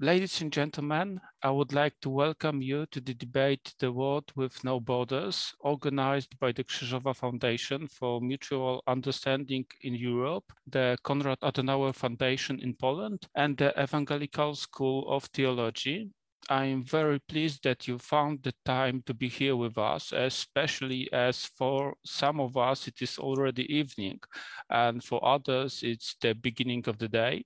ladies and gentlemen, I would like to welcome you to the debate The World with No Borders, organized by the Krzyżowa Foundation for Mutual Understanding in Europe, the Konrad Adenauer Foundation in Poland, and the Evangelical School of Theology. I am very pleased that you found the time to be here with us, especially as for some of us it is already evening, and for others it's the beginning of the day.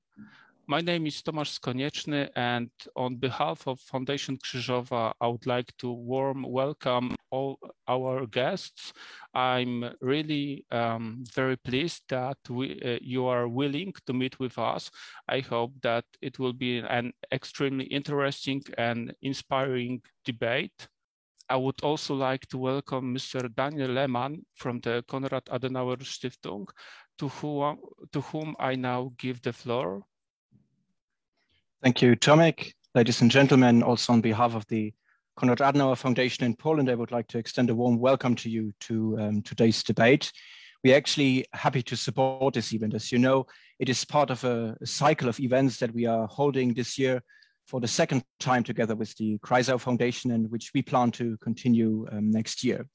My name is Tomasz Konieczny, and on behalf of Foundation Krzyżowa, I would like to warm welcome all our guests. I'm really um, very pleased that we, uh, you are willing to meet with us. I hope that it will be an extremely interesting and inspiring debate. I would also like to welcome Mr. Daniel Lehmann from the Konrad Adenauer Stiftung, to to whom I now give the floor. Thank you, Tomek. Ladies and gentlemen, also on behalf of the Konrad Adenauer Foundation in Poland, I would like to extend a warm welcome to you to um, today's debate. We're actually happy to support this event. As you know, it is part of a, cycle of events that we are holding this year for the second time together with the Kreisau Foundation and which we plan to continue um, next year.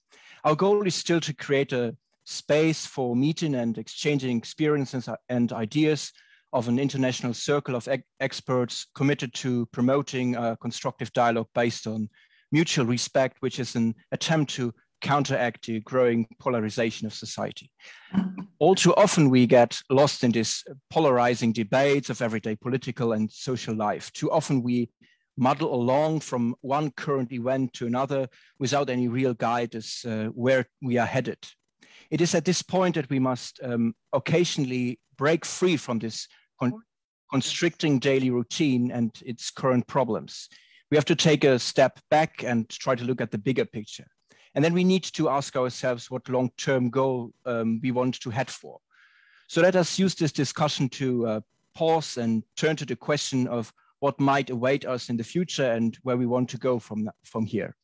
Our goal is still to create a space for meeting and exchanging experiences and ideas of an international circle of experts committed to promoting a constructive dialogue based on mutual respect, which is an attempt to counteract the growing polarization of society. All too often, we get lost in these polarizing debates of everyday political and social life. Too often, we muddle along from one current event to another without any real guide as uh, where we are headed. It is at this point that we must um, occasionally break free from this con constricting daily routine and its current problems. We have to take a step back and try to look at the bigger picture. And then we need to ask ourselves what long-term goal um, we want to head for. So let us use this discussion to uh, pause and turn to the question of what might await us in the future and where we want to go from, from here.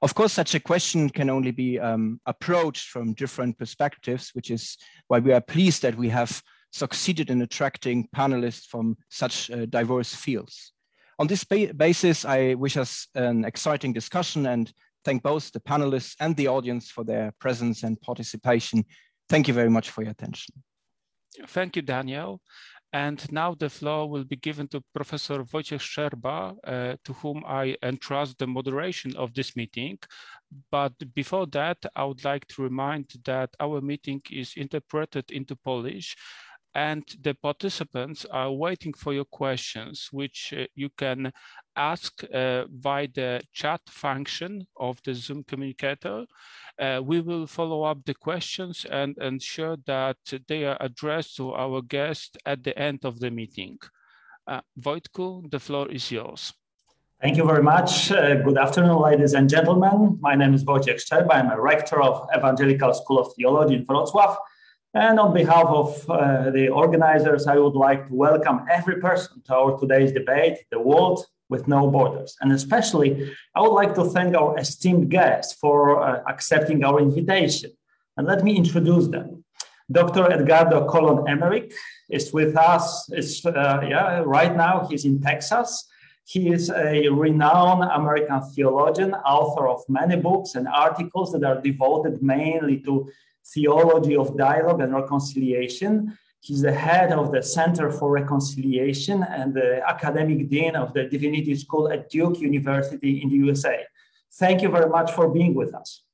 Of course, such a question can only be um, approached from different perspectives, which is why we are pleased that we have succeeded in attracting panelists from such uh, diverse fields. On this ba basis, I wish us an exciting discussion and thank both the panelists and the audience for their presence and participation. Thank you very much for your attention. Thank you, Daniel. And now the floor will be given to Professor Wojciech Szczerba, uh, to whom I entrust the moderation of this meeting. But before that, I would like to remind that our meeting is interpreted into Polish and the participants are waiting for your questions, which uh, you can ask uh, via the chat function of the Zoom communicator. Uh, we will follow up the questions and ensure that they are addressed to our guest at the end of the meeting. Uh, Wojtku, the floor is yours. Thank you very much. Uh, good afternoon, ladies and gentlemen. My name is Wojciech Szczerba. I'm a rector of Evangelical School of Theology in Wrocław. And on behalf of uh, the organizers, I would like to welcome every person to our today's debate, The World with No Borders. And especially, I would like to thank our esteemed guests for uh, accepting our invitation. And let me introduce them. Dr. Edgardo Colon Emeric is with us is, uh, yeah, right now. He's in Texas. He is a renowned American theologian, author of many books and articles that are devoted mainly to theology of dialogue and reconciliation. He's the head of the Center for Reconciliation and the academic dean of the Divinity School at Duke University in the USA. Thank you very much for being with us.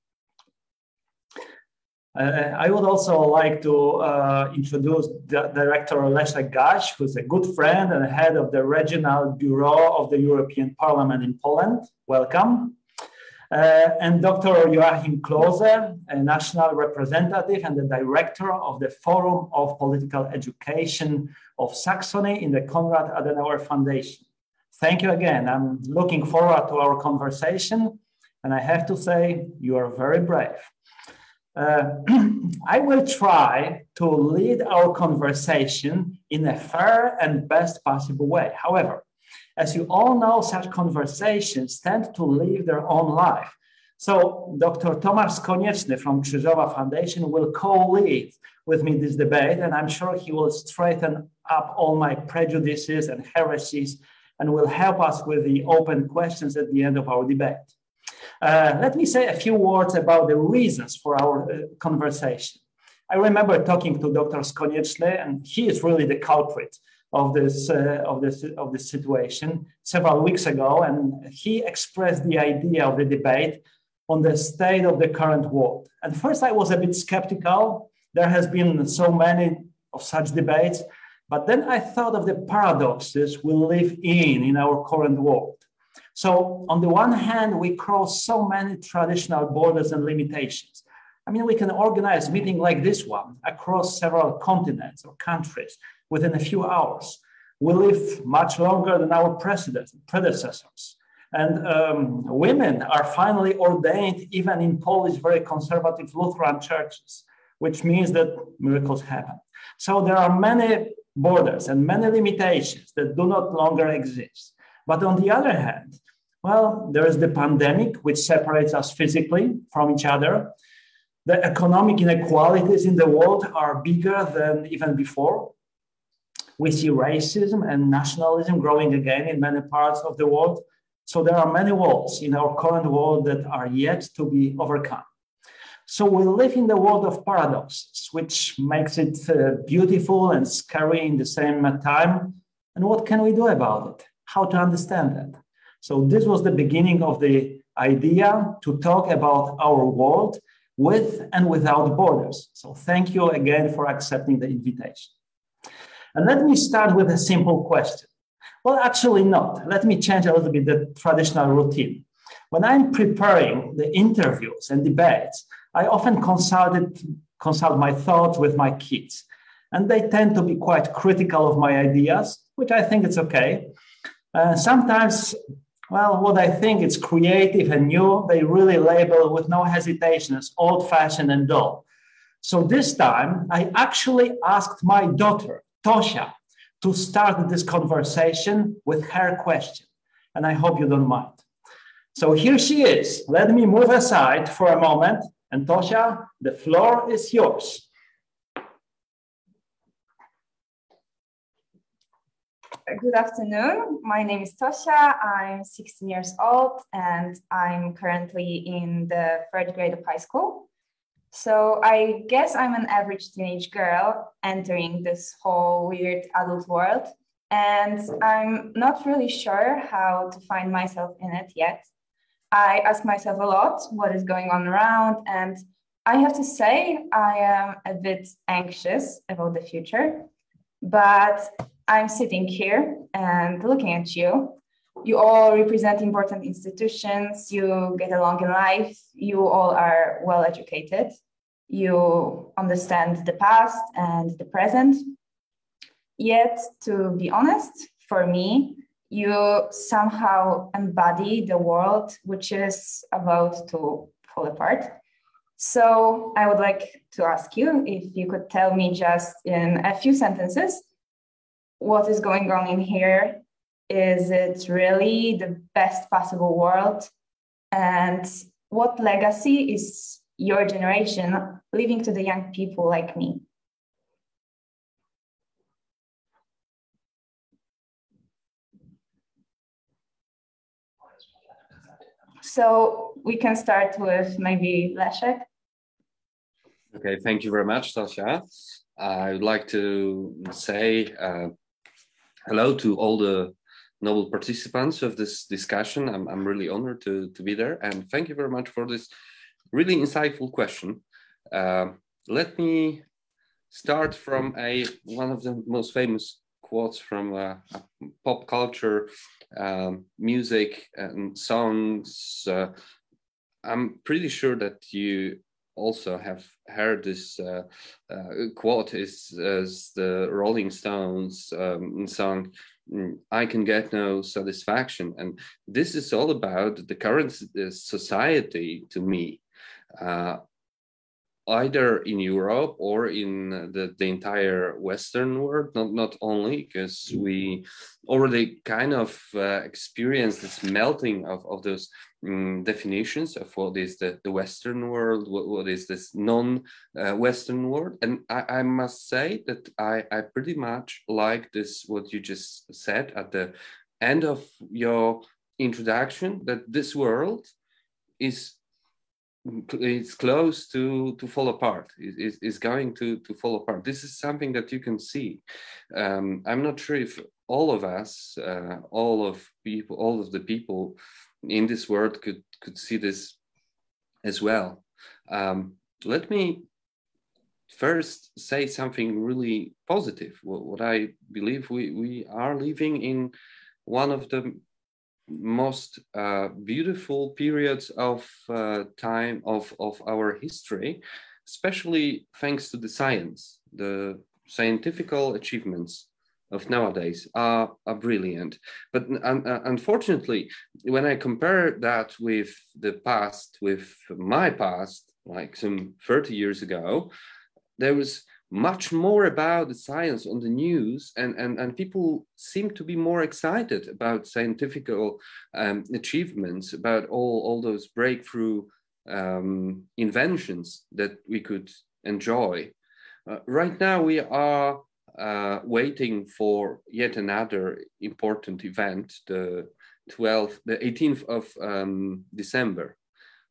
Uh, I would also like to uh, introduce Director Leszek Gaś, who's a good friend and head of the Regional Bureau of the European Parliament in Poland. Welcome. Uh, and Dr. Joachim Klose, a national representative and the director of the Forum of Political Education of Saxony in the Konrad Adenauer Foundation. Thank you again. I'm looking forward to our conversation. And I have to say, you are very brave. Uh, I will try to lead our conversation in a fair and best possible way. However, as you all know, such conversations tend to live their own life. So Dr. Tomasz Konieczny from Krzyżowa Foundation will co-lead with me this debate, and I'm sure he will straighten up all my prejudices and heresies and will help us with the open questions at the end of our debate. Uh, let me say a few words about the reasons for our uh, conversation. I remember talking to Dr. Skonieczny, and he is really the culprit of this, uh, of, this, of this situation several weeks ago, and he expressed the idea of the debate on the state of the current world. At first, I was a bit skeptical. There has been so many of such debates, but then I thought of the paradoxes we live in in our current world. So, on the one hand, we cross so many traditional borders and limitations. I mean, we can organize meeting like this one across several continents or countries within a few hours. We live much longer than our predecessors. And um, women are finally ordained even in Polish, very conservative Lutheran churches, which means that miracles happen. So there are many borders and many limitations that do not longer exist. But on the other hand, well, there is the pandemic, which separates us physically from each other. The economic inequalities in the world are bigger than even before. We see racism and nationalism growing again in many parts of the world. So there are many walls in our current world that are yet to be overcome. So we live in the world of paradoxes, which makes it uh, beautiful and scary in the same time. And what can we do about it? How to understand that? So this was the beginning of the idea to talk about our world with and without borders. So thank you again for accepting the invitation. And let me start with a simple question. Well, actually not. Let me change a little bit the traditional routine. When I'm preparing the interviews and debates, I often consulted, consult my thoughts with my kids. And they tend to be quite critical of my ideas, which I think it's okay. Uh, sometimes, well, what I think is creative and new, they really label with no hesitation as old fashioned and dull. So this time, I actually asked my daughter Tosia to start this conversation with her question. And I hope you don't mind. So here she is. Let me move aside for a moment. And Tosia, the floor is yours. Good afternoon. My name is Tosia. I'm 16 years old and I'm currently in the third grade of high school. So I guess I'm an average teenage girl entering this whole weird adult world. And I'm not really sure how to find myself in it yet. I ask myself a lot what is going on around. And I have to say, I am a bit anxious about the future. But I'm sitting here and looking at you you all represent important institutions, you get along in life, you all are well educated, you understand the past and the present. Yet, to be honest, for me, you somehow embody the world which is about to fall apart. So, I would like to ask you if you could tell me just in a few sentences what is going on in here is it really the best possible world? And what legacy is your generation leaving to the young people like me? So we can start with maybe Leszek. Okay, thank you very much, Tosia. I would like to say uh, hello to all the noble participants of this discussion. I'm, I'm really honored to, to be there. And thank you very much for this really insightful question. Uh, let me start from a one of the most famous quotes from uh, pop culture, um, music and songs. Uh, I'm pretty sure that you also have heard this uh, uh, quote is as the Rolling Stones um, song mm, I can get no satisfaction and this is all about the current uh, society to me either in Europe or in the, the entire Western world, not, not only because we already kind of uh, experienced this melting of, of those um, definitions of what is the, the Western world, what, what is this non-Western uh, world. And I, I must say that I, I pretty much like this, what you just said at the end of your introduction that this world is it's close to to fall apart. Is is going to to fall apart. This is something that you can see. Um, i'm not sure if all of us uh, all of people all of the people in this world could could see this as well. Um, let me first say something really positive. What, what i believe we we are living in one of the most uh, beautiful periods of uh, time of, of our history, especially thanks to the science. The scientific achievements of nowadays are, are brilliant. But uh, unfortunately, when I compare that with the past, with my past, like some 30 years ago, there was much more about the science on the news and, and, and people seem to be more excited about scientific um, achievements, about all, all those breakthrough um, inventions that we could enjoy. Uh, right now we are uh, waiting for yet another important event, the 12th, the 18th of um, December,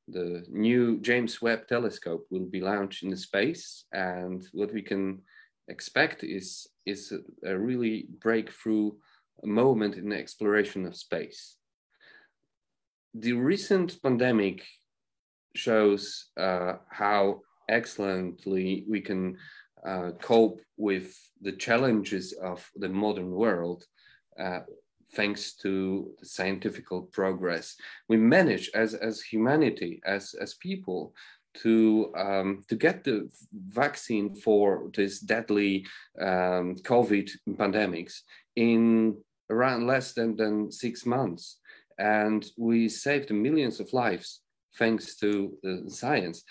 the new James Webb telescope will be launched in space, and what we can expect is is a, a really breakthrough moment in the exploration of space. The recent pandemic shows uh, how excellently we can uh, cope with the challenges of the modern world uh, thanks to the scientific progress, we manage as, as humanity, as, as people, to um, to get the vaccine for this deadly um, COVID pandemics in around less than, than six months. And we saved millions of lives thanks to the science.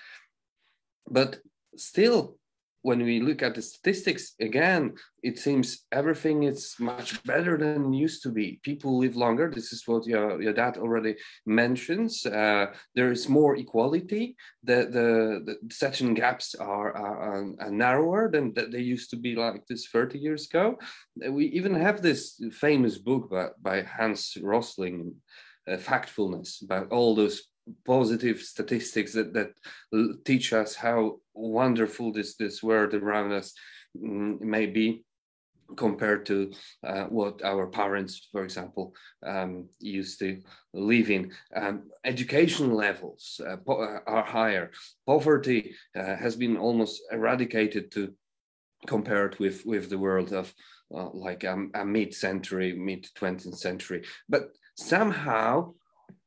But still, when we look at the statistics again it seems everything is much better than used to be. People live longer. This is what your, your dad already mentions. Uh, there is more equality. The, the, the section gaps are, are, are, narrower than they used to be like this 30 years ago. We even have this famous book by, by hans rosling uh, factfulness about all those positive statistics that, that teach us how wonderful this, this world around us mm, may be compared to uh, what our parents, for example, um, used to live in. Um, education levels uh, uh are higher. Poverty uh, has been almost eradicated to compared with, with the world of uh, like um, a mid-century, mid-20th century. But somehow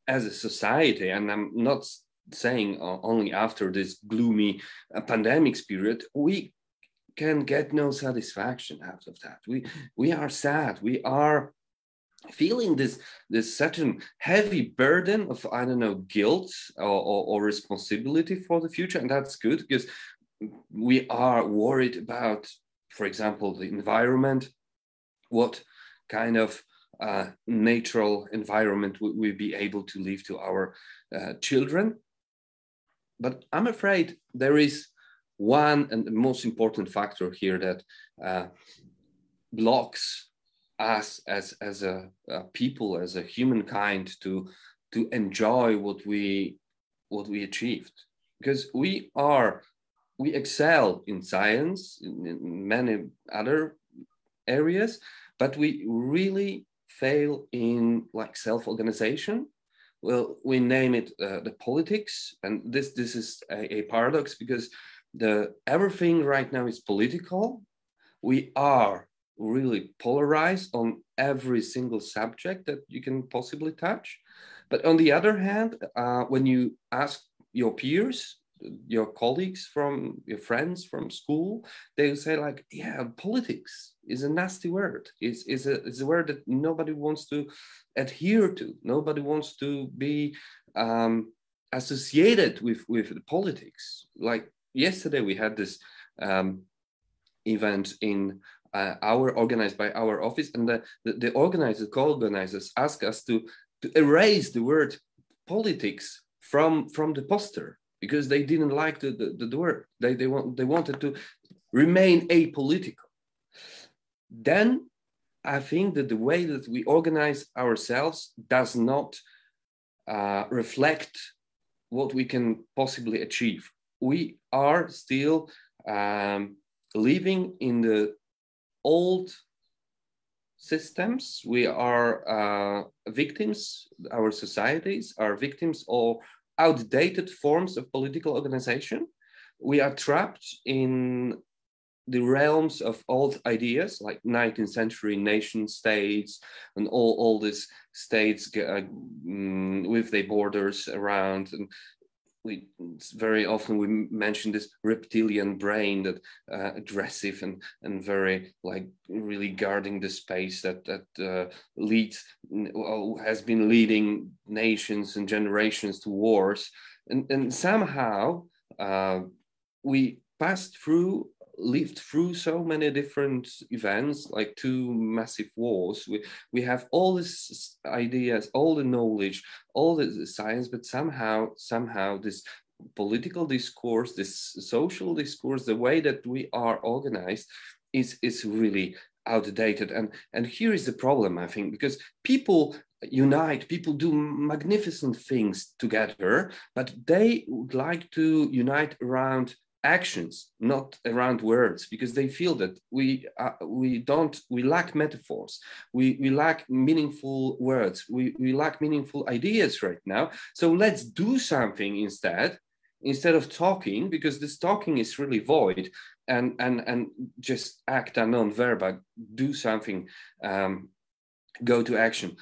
as a society, and I'm not saying only after this gloomy uh, pandemics period, we can get no satisfaction out of that. We we are sad. We are feeling this this certain heavy burden of I don't know guilt or, or, or responsibility for the future, and that's good because we are worried about, for example, the environment, what kind of uh, natural environment we, we be able to leave to our uh, children. But I'm afraid there is one and the most important factor here that uh, blocks us as as a, a, people, as a humankind, to to enjoy what we what we achieved, because we are we excel in science in, in many other areas, but we really fail in like self-organization. Well we name it uh, the politics and this this is a, a, paradox because the everything right now is political. We are really polarized on every single subject that you can possibly touch. But on the other hand uh, when you ask your peers your colleagues from your friends from school they say like yeah politics is a nasty word. It's, it's, a, it's a word that nobody wants to adhere to. Nobody wants to be um, associated with with the politics. Like yesterday we had this um, event in uh, our organized by our office and the, the, the organizers co-organizers asked us to to erase the word politics from from the poster because they didn't like the, the, the word. They, they, want, they wanted to remain apolitical. Then I think that the way that we organize ourselves does not uh, reflect what we can possibly achieve. We are still um, living in the old systems. We are uh, victims, our societies are victims of outdated forms of political organization. We are trapped in the realms of old ideas like 19th century nation states and all, all these states uh, mm, with their borders around and we very often we mention this reptilian brain that uh, aggressive and and very like really guarding the space that that uh, leads has been leading nations and generations to wars. And and somehow uh, we passed through lived through so many different events like two massive wars. We we have all these ideas all the knowledge all the science but somehow somehow this political discourse this social discourse the way that we are organized is is really outdated. And and here is the problem i think because people unite people do magnificent things together but they would like to unite around actions, not around words, because they feel that we uh, we don't we lack metaphors, we we lack meaningful words, we we lack meaningful ideas right now. So let's do something instead, instead of talking, because this talking is really void, and and and just act a non-verbal, do something, um, go to action.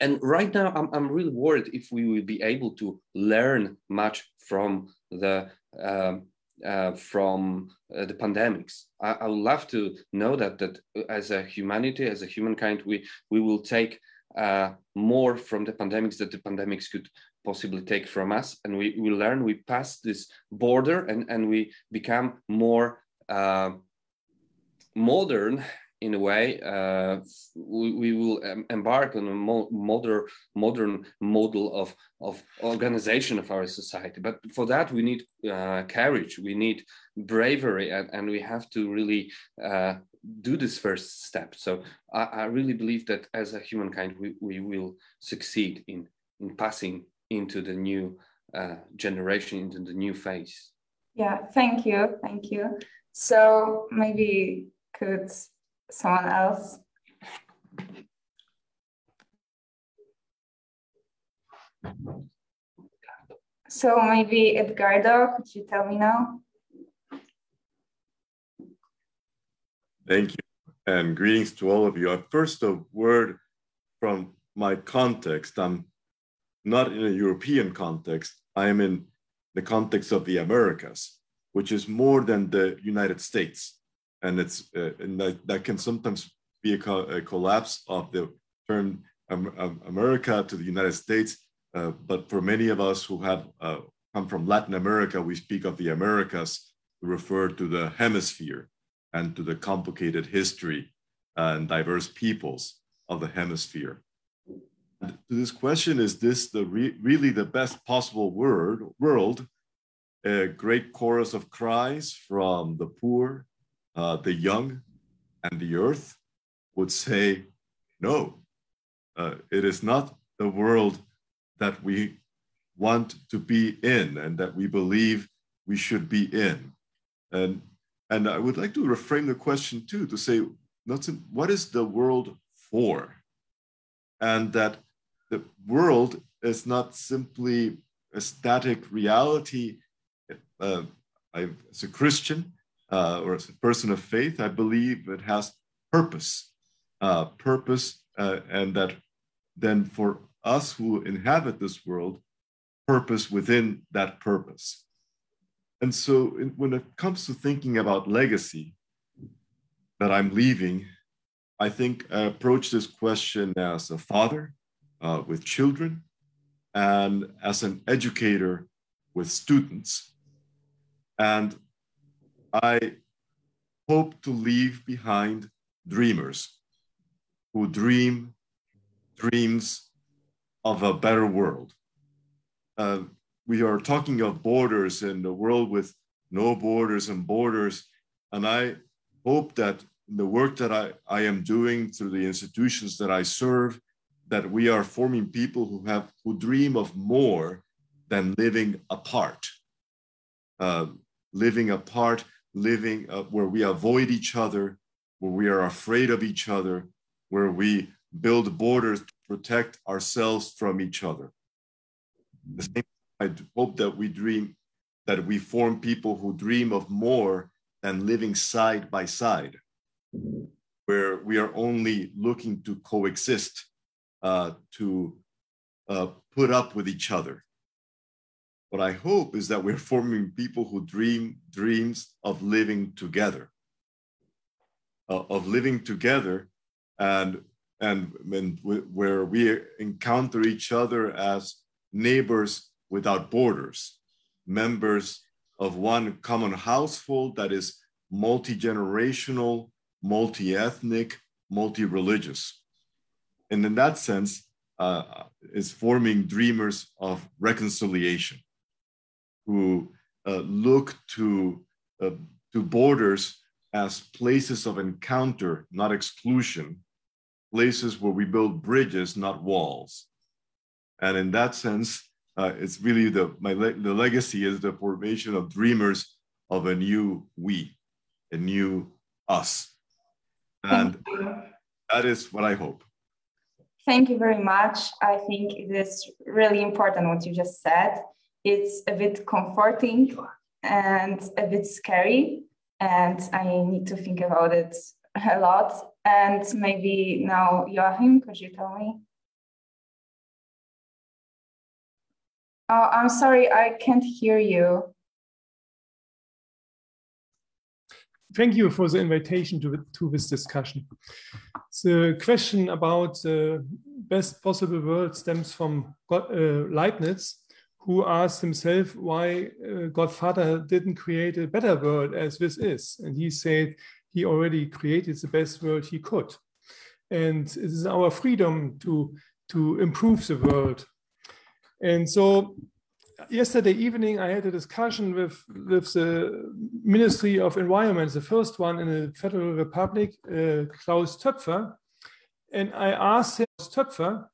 And right now, I'm, I'm really worried if we will be able to learn much from the um, uh, from uh, the pandemics. I, I, would love to know that that as a humanity, as a humankind, we we will take uh, more from the pandemics that the pandemics could possibly take from us, and we we learn, we pass this border, and and we become more uh, modern in a way, uh, we, we, will embark on a mo modern, modern model of, of organization of our society. But for that, we need uh, courage, we need bravery, and, and we have to really uh, do this first step. So I, I, really believe that as a humankind, we, we will succeed in, in passing into the new uh, generation, into the new phase. Yeah, thank you. Thank you. So maybe could someone else? So maybe Edgardo, could you tell me now? Thank you, and greetings to all of you. First, a word from my context. I'm not in a European context. I am in the context of the Americas, which is more than the United States and it's uh, and that, that can sometimes be a, co a collapse of the term um, America to the United States. Uh, but for many of us who have uh, come from Latin America, we speak of the Americas to refer to the hemisphere and to the complicated history and diverse peoples of the hemisphere. And to this question, is this the re really the best possible word, world? A great chorus of cries from the poor, uh, the young and the earth would say, no, uh, it is not the world that we want to be in and that we believe we should be in. And, and I would like to reframe the question too to say, what is the world for? And that the world is not simply a static reality. Uh, I, as a Christian, uh, or as a person of faith, I believe it has purpose, uh, purpose, uh, and that then for us who inhabit this world, purpose within that purpose. And so in, when it comes to thinking about legacy that I'm leaving, I think I approach this question as a father uh, with children and as an educator with students. And I hope to leave behind dreamers who dream dreams of a better world. Uh, we are talking of borders and a world with no borders and borders. And I hope that the work that I, I am doing through the institutions that I serve, that we are forming people who have who dream of more than living apart. Uh, living apart, living uh, where we avoid each other, where we are afraid of each other, where we build borders to protect ourselves from each other. The same, I hope that we dream, that we form people who dream of more than living side by side, where we are only looking to coexist, uh, to uh, put up with each other. What I hope is that we're forming people who dream dreams of living together, uh, of living together, and and, and where we encounter each other as neighbors without borders, members of one common household that is multi generational, multi ethnic, multi religious. And in that sense, uh, is forming dreamers of reconciliation who uh, look to, uh, to borders as places of encounter, not exclusion, places where we build bridges, not walls. And in that sense, uh, it's really the my le the legacy is the formation of dreamers of a new we, a new us, and that is what I hope. Thank you very much. I think it is really important what you just said. It's a bit comforting and a bit scary, and I need to think about it a lot. And maybe now, Joachim, could you tell me? Oh, I'm sorry, I can't hear you. Thank you for the invitation to, to this discussion. The question about the best possible world stems from uh, Leibniz, who asked himself why uh, Godfather didn't create a better world as this is. And he said he already created the best world he could. And it is our freedom to, to improve the world and so yesterday evening, I had a discussion with, with the Ministry of Environment, the first one in the Federal Republic, uh, Klaus Töpfer. And I asked him, Töpfer,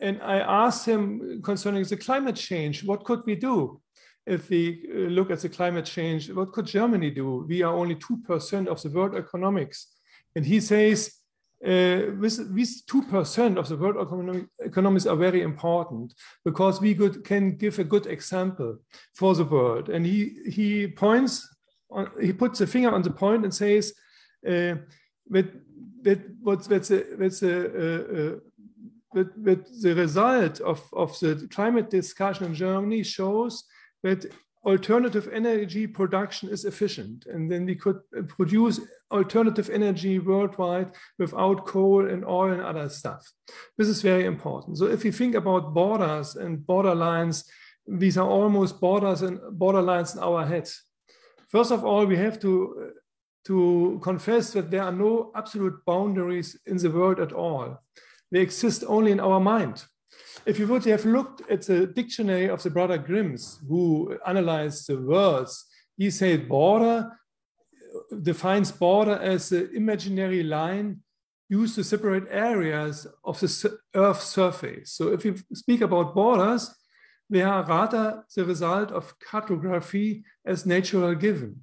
and I asked him concerning the climate change, what could we do? If we uh, look at the climate change, what could Germany do? We are only 2% of the world economics. And he says, uh, these 2% of the world economic, are very important because we could, can give a good example for the world. And he, he points, on, he puts a finger on the point and says, uh, that, that what's, that's a, that's a, uh, that, that the result of, of the climate discussion in Germany shows that alternative energy production is efficient. And then we could produce alternative energy worldwide without coal and oil and other stuff. This is very important. So if you think about borders and borderlines, these are almost borders and borderlines in our heads. First of all, we have to, to confess that there are no absolute boundaries in the world at all. They exist only in our mind if you would have looked at the dictionary of the brother Grimms, who analyzed the words, he said border defines border as the imaginary line used to separate areas of the Earth's surface. So if you speak about borders, they are rather the result of cartography as natural given.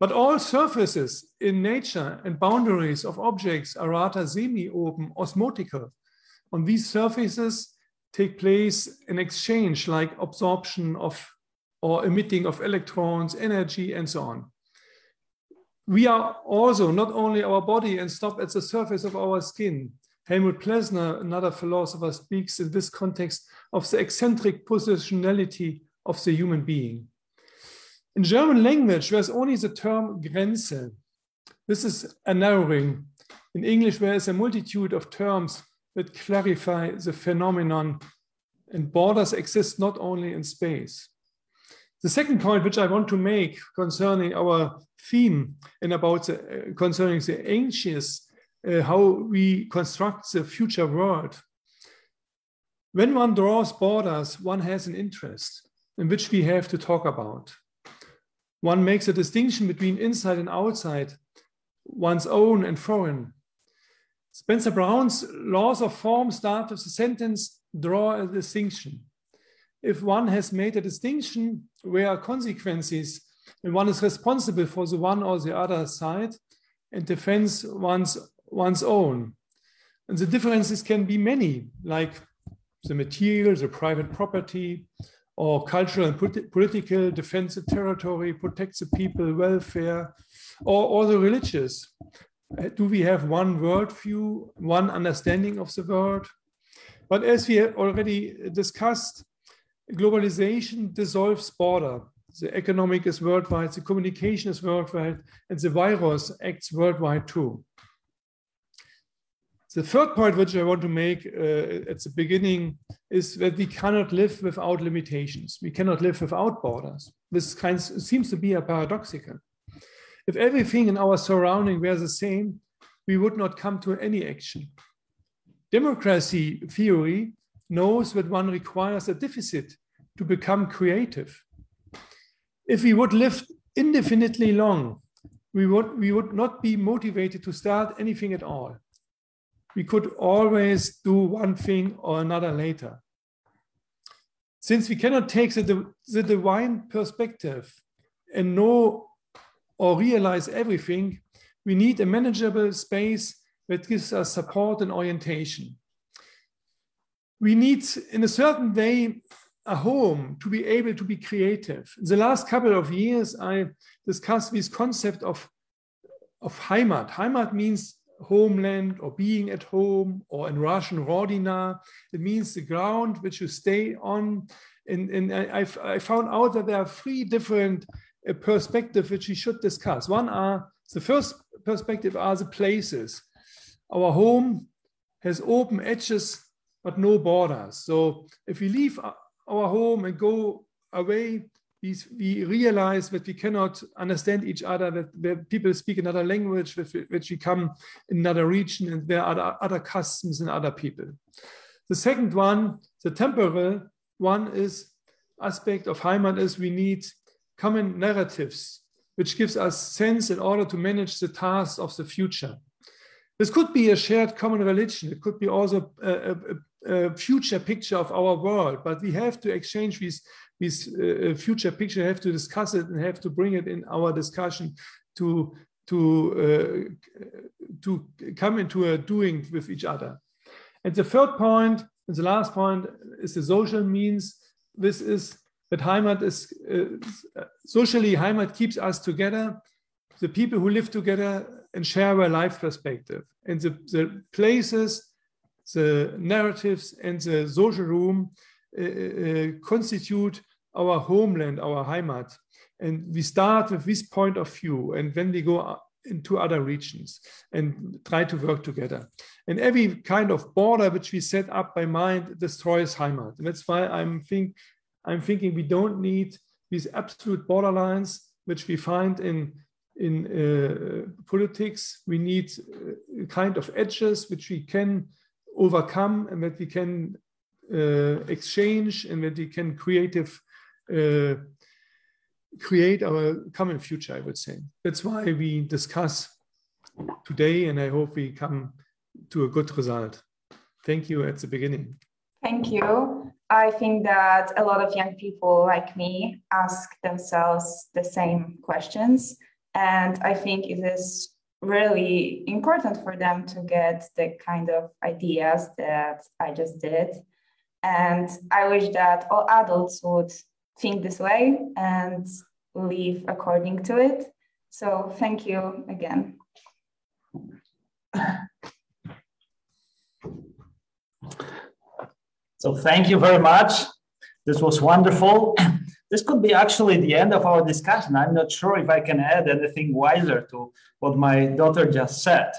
But all surfaces in nature and boundaries of objects are rather semi-open, osmotical. On these surfaces take place an exchange like absorption of or emitting of electrons, energy, and so on. We are also not only our body and stop at the surface of our skin. Helmut Plessner, another philosopher, speaks in this context of the eccentric positionality of the human being. In German language, there's only the term Grenze. This is a narrowing. In English, there is a multitude of terms that clarify the phenomenon and borders exist not only in space. The second point which I want to make concerning our theme and about the, uh, concerning the anxious, uh, how we construct the future world. When one draws borders, one has an interest in which we have to talk about. One makes a distinction between inside and outside one's own and foreign. Spencer Brown's laws of form start with the sentence, draw a distinction. If one has made a distinction, where are consequences, and one is responsible for the one or the other side and defends one's, one's own. And the differences can be many, like the material, the private property, or cultural and political, defense the territory, protect the people, welfare, or, or the religious. Uh, do we have one worldview, one understanding of the world? But as we have already discussed, globalization dissolves border. The economic is worldwide, the communication is worldwide, and the virus acts worldwide too. The third point which I want to make uh, at the beginning is that we cannot live without limitations. We cannot live without borders. This kind of, seems to be a paradoxical. If everything in our surrounding were the same, we would not come to any action. Democracy theory knows that one requires a deficit to become creative. If we would live indefinitely long, we would, we would not be motivated to start anything at all we could always do one thing or another later. Since we cannot take the, the divine perspective and know or realize everything, we need a manageable space that gives us support and orientation. We need, in a certain way, a home to be able to be creative. In the last couple of years, I discussed this concept of, of Heimat. Heimat means homeland or being at home, or in Russian, rodina. It means the ground which you stay on. And, and I, I found out that there are three different uh, perspectives which we should discuss. One are the first perspective are the places. Our home has open edges but no borders. So if we leave our home and go away, we, we realize that we cannot understand each other, that, that people speak another language, which, which we come in another region, and there are other customs and other people. The second one, the temporal one, is aspect of Heimat is we need common narratives, which gives us sense in order to manage the tasks of the future. This could be a shared common religion. It could be also a, a, a, future picture of our world, but we have to exchange these this uh, uh, future picture have to discuss it and have to bring it in our discussion to to uh, to come into a doing with each other. And the third point, and the last point, is the social means. This is that Heimat is uh, socially Heimat keeps us together, the people who live together and share a life perspective. And the, the places, the narratives, and the social room constitute our homeland, our Heimat. And we start with this point of view, and then we go into other regions and try to work together. And every kind of border which we set up by mind destroys Heimat. And that's why I'm think I'm thinking we don't need these absolute borderlines which we find in in uh, politics. We need a kind of edges which we can overcome and that we can uh, exchange and that we can creative uh, create our common future, I would say. That's why we discuss today, and I hope we come to a good result. Thank you at the beginning. Thank you. I think that a lot of young people like me ask themselves the same questions. And I think it is really important for them to get the kind of ideas that I just did. And I wish that all adults would think this way and live according to it. So thank you again. So thank you very much. This was wonderful. This could be actually the end of our discussion. I'm not sure if I can add anything wiser to what my daughter just said.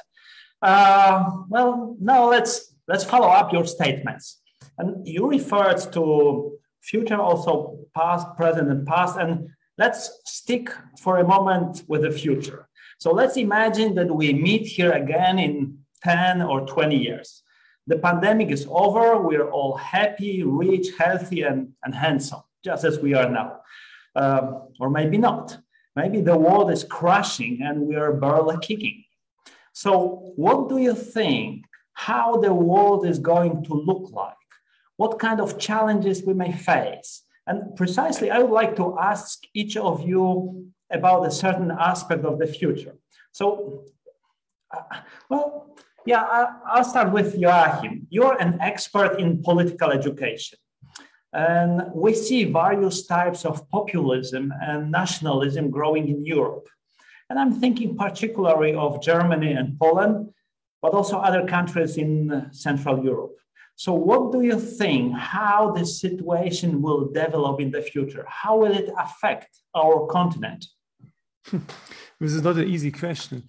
Uh, well, now let's let's follow up your statements. And you referred to future, also past, present, and past. And let's stick for a moment with the future. So let's imagine that we meet here again in 10 or 20 years. The pandemic is over, we're all happy, rich, healthy, and, and handsome, just as we are now. Um, or maybe not. Maybe the world is crashing and we are barely kicking. So, what do you think how the world is going to look like? What kind of challenges we may face? And precisely, I would like to ask each of you about a certain aspect of the future. So, uh, well, yeah, I, will start with Joachim. You're an expert in political education. And we see various types of populism and nationalism growing in Europe. And I'm thinking particularly of Germany and Poland, but also other countries in Central Europe. So, what do you think how this situation will develop in the future? How will it affect our continent? this is not an easy question.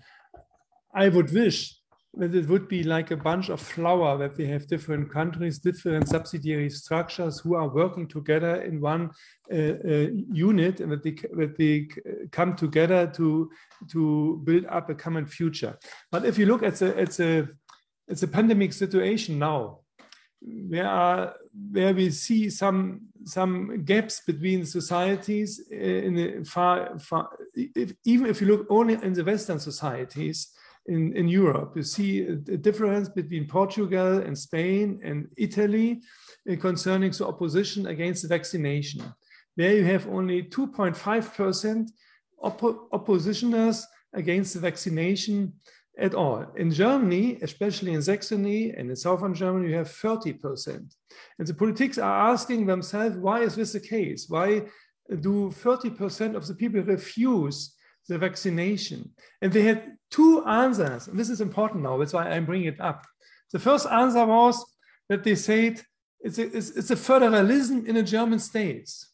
I would wish that it would be like a bunch of flower that we have different countries, different subsidiary structures who are working together in one uh, uh, unit and that they, that they come together to, to build up a common future. But if you look at the, at the, at the pandemic situation now, there are where we see some some gaps between societies uh, in the far, far if, even if you look only in the western societies in, in Europe. You see a, a difference between Portugal and Spain and Italy uh, concerning the opposition against the vaccination. There you have only 2.5% oppo oppositioners against the vaccination at all. In Germany, especially in Saxony and in southern Germany, you have 30%. And the politics are asking themselves, why is this the case? Why do 30% of the people refuse the vaccination? And they had two answers. And this is important now. That's why I'm bringing it up. The first answer was that they said it's a, it's, it's a federalism in the German states.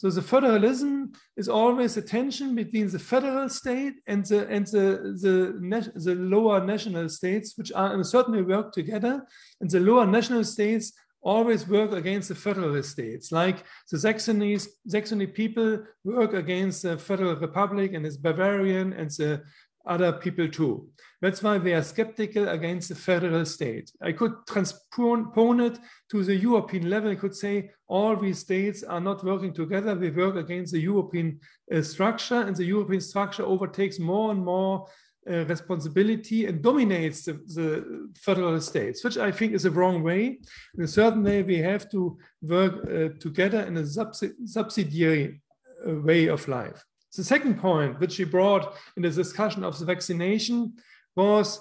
So the federalism is always a tension between the federal state and the and the the, the lower national states, which are in a certain way work together, and the lower national states always work against the federalist states. Like the Saxonies, Saxony people work against the Federal Republic and its Bavarian and the other people too. That's why they are skeptical against the federal state. I could transpone it to the European level. I could say all these states are not working together. They work against the European uh, structure, and the European structure overtakes more and more uh, responsibility and dominates the, the, federal states, which I think is a wrong way. In a certain way, we have to work uh, together in a subsidi subsidiary uh, way of life. The second point, which she brought in the discussion of the vaccination, was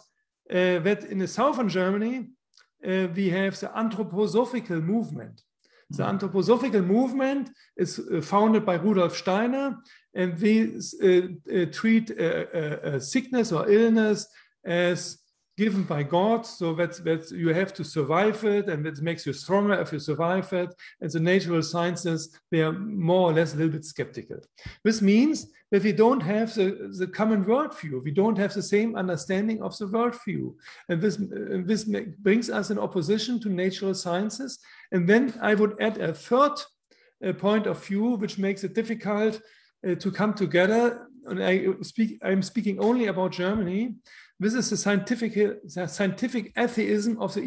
uh, that in the southern Germany, uh, we have the anthroposophical movement. The anthroposophical movement is uh, founded by Rudolf Steiner, and they uh, uh, treat sickness or illness as given by God. So that's, that's you have to survive it, and it makes you stronger if you survive it. And the natural sciences, they are more or less a little bit skeptical. This means that we don't have the, the common worldview. We don't have the same understanding of the worldview. And this, and this brings us in opposition to natural sciences. And then I would add a third uh, point of view, which makes it difficult uh, to come together. And I speak, I'm speaking only about Germany, this is the scientific, the scientific atheism of the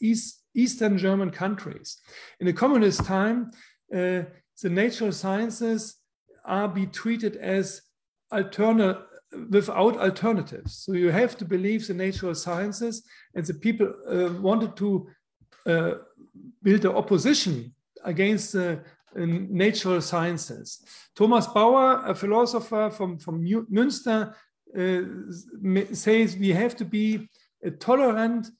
East, Eastern German countries. In the communist time, uh, the natural sciences are be treated as without alternatives. So you have to believe the natural sciences, and the people uh, wanted to uh, build an opposition against the uh, natural sciences. Thomas Bauer, a philosopher from, from Münster, says we have to be uh, tolerant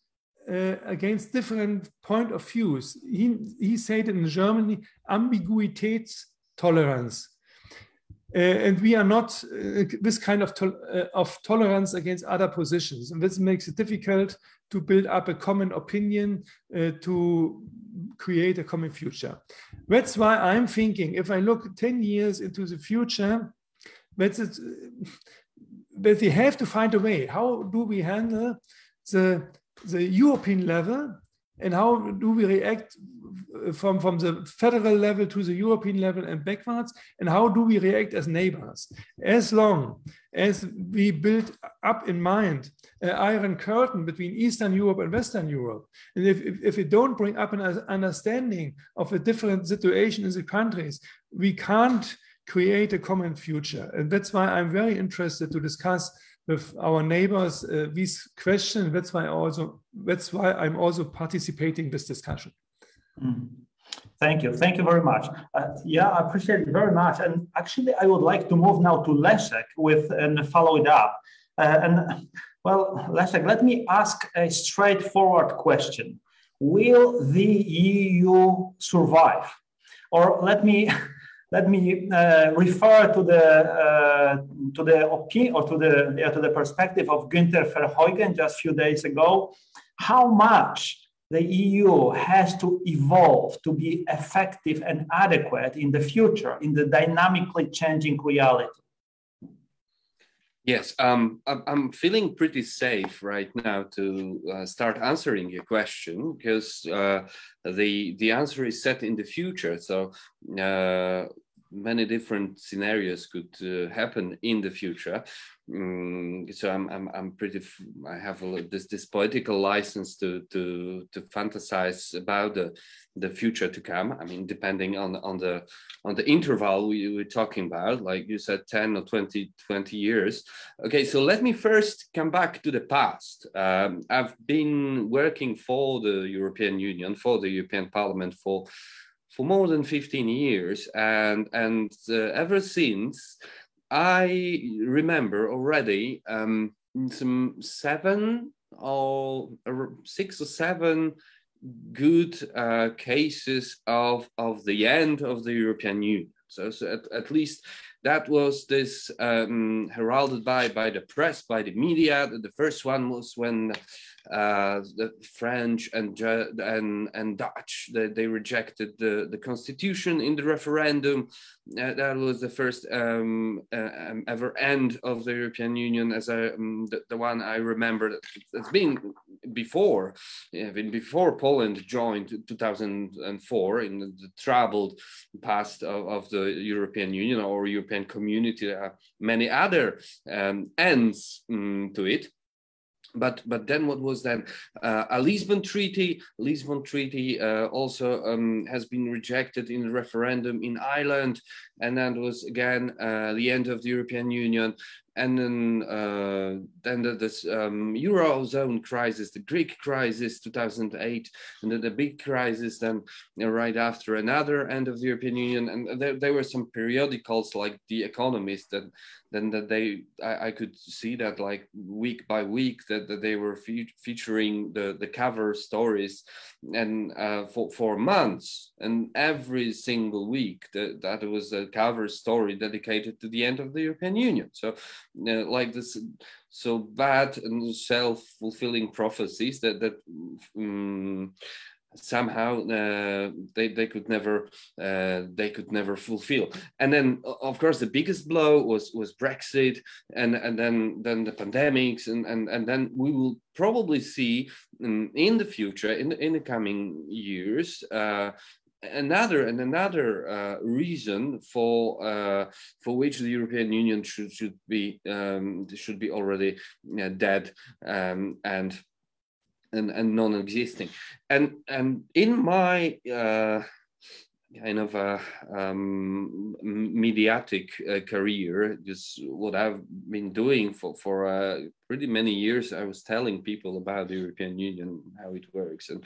uh, against different point of views. He, he said in Germany, Ambiguitätstoleranz. Uh, and we are not uh, this kind of, uh, of tolerance against other positions. And this makes it difficult to build up a common opinion to create a common future. That's why I'm thinking if I look 10 years into the future, that's it, that we have to find a way. How do we handle the, the European level and how do we react from, from the federal level to the European level and backwards? And how do we react as neighbors? As long as we build up in mind an iron curtain between Eastern Europe and Western Europe, and if, if, if we don't bring up an understanding of a different situation in the countries, we can't create a common future. And that's why I'm very interested to discuss with our neighbors uh, these questions. That's why also that's why I'm also participating this discussion. Mm. Thank you. Thank you very much. Uh, yeah, I appreciate it very much. And actually, I would like to move now to Leszek with and follow it up. Uh, and well, Leszek, let me ask a straightforward question. Will the EU survive? Or let me let me uh, refer to the uh, to the opinion or to the to the perspective of Günter Verheugen just a few days ago. How much the EU has to evolve to be effective and adequate in the future in the dynamically changing reality. Yes, um, I'm feeling pretty safe right now to uh, start answering your question because uh, the the answer is set in the future. So uh, many different scenarios could uh, happen in the future. Mm, so I'm, I'm, I'm pretty, I have a, this, this poetical license to, to, to fantasize about the, the future to come. I mean, depending on, on the, on the interval we were talking about, like you said, 10 or 20, 20 years. Okay, so let me first come back to the past. Um, I've been working for the European Union, for the European Parliament for for more than 15 years and and uh, ever since i remember already um, some seven or six or seven good uh, cases of of the end of the european union. So, so at, at least that was this um, heralded by by the press by the media the first one was when uh, the French and and and Dutch they, they rejected the the constitution in the referendum. Uh, that was the first um, uh, um, ever end of the European Union, as um, the, the, one I remember. It's been before, even before Poland joined 2004 in the, the troubled past of, of, the European Union or European Community. There are many other um, ends um, to it but but then what was then uh, a Lisbon Treaty? Lisbon Treaty uh, also um, has been rejected in the referendum in Ireland, and then was again uh, the end of the European Union and then uh, then the, this um, eurozone crisis, the Greek crisis, 2008, and then the big crisis. Then you know, right after another end of the European Union, and there, there were some periodicals like The Economist that then that they I, I, could see that like week by week that, that they were fe featuring the the cover stories and uh, for for months and every single week that that was a cover story dedicated to the end of the European Union. So like this so bad and self-fulfilling prophecies that that um, somehow uh, they, they could never uh, they could never fulfill. And then of course the biggest blow was was brexit and and then then the pandemics and and, and then we will probably see in, in the future in in the coming years uh, another and another uh, reason for uh, for which the European Union should should be um, should be already uh, dead um, and and, and non-existing. And and in my uh, kind of a um, mediatic uh, career, just what I've been doing for for uh, pretty many years. I was telling people about the European Union, how it works, and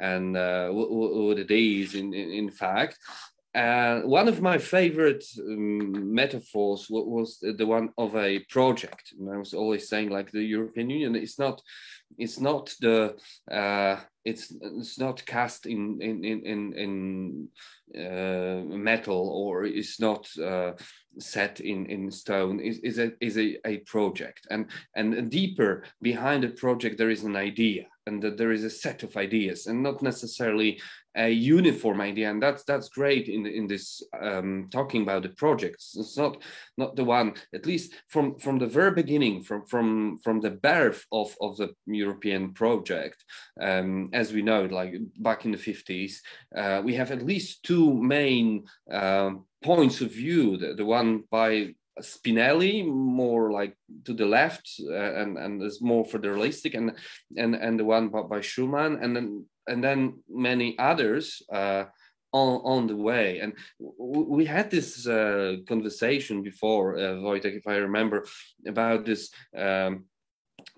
and uh, what, what, it is in in, in fact. Uh, one of my favorite um, metaphors was the one of a project, and I was always saying like the European Union is not, it's not the uh, it's it's not cast in in in in, uh, metal or it's not uh, set in in stone. Is, is a is a, a project. And and deeper behind the project there is an idea and that there is a set of ideas and not necessarily a uniform idea. And that's that's great in in this um, talking about the projects. It's not not the one at least from from the very beginning from from from the birth of of the european project um, as we know like back in the 50s uh, we have at least two main um, points of view the, the one by Spinelli more like to the left uh, and and is more federalistic and and and the one by, by Schuman and then and then many others uh, on, on the way. And we had this uh, conversation before, uh, Wojtek, if I remember, about this. Um,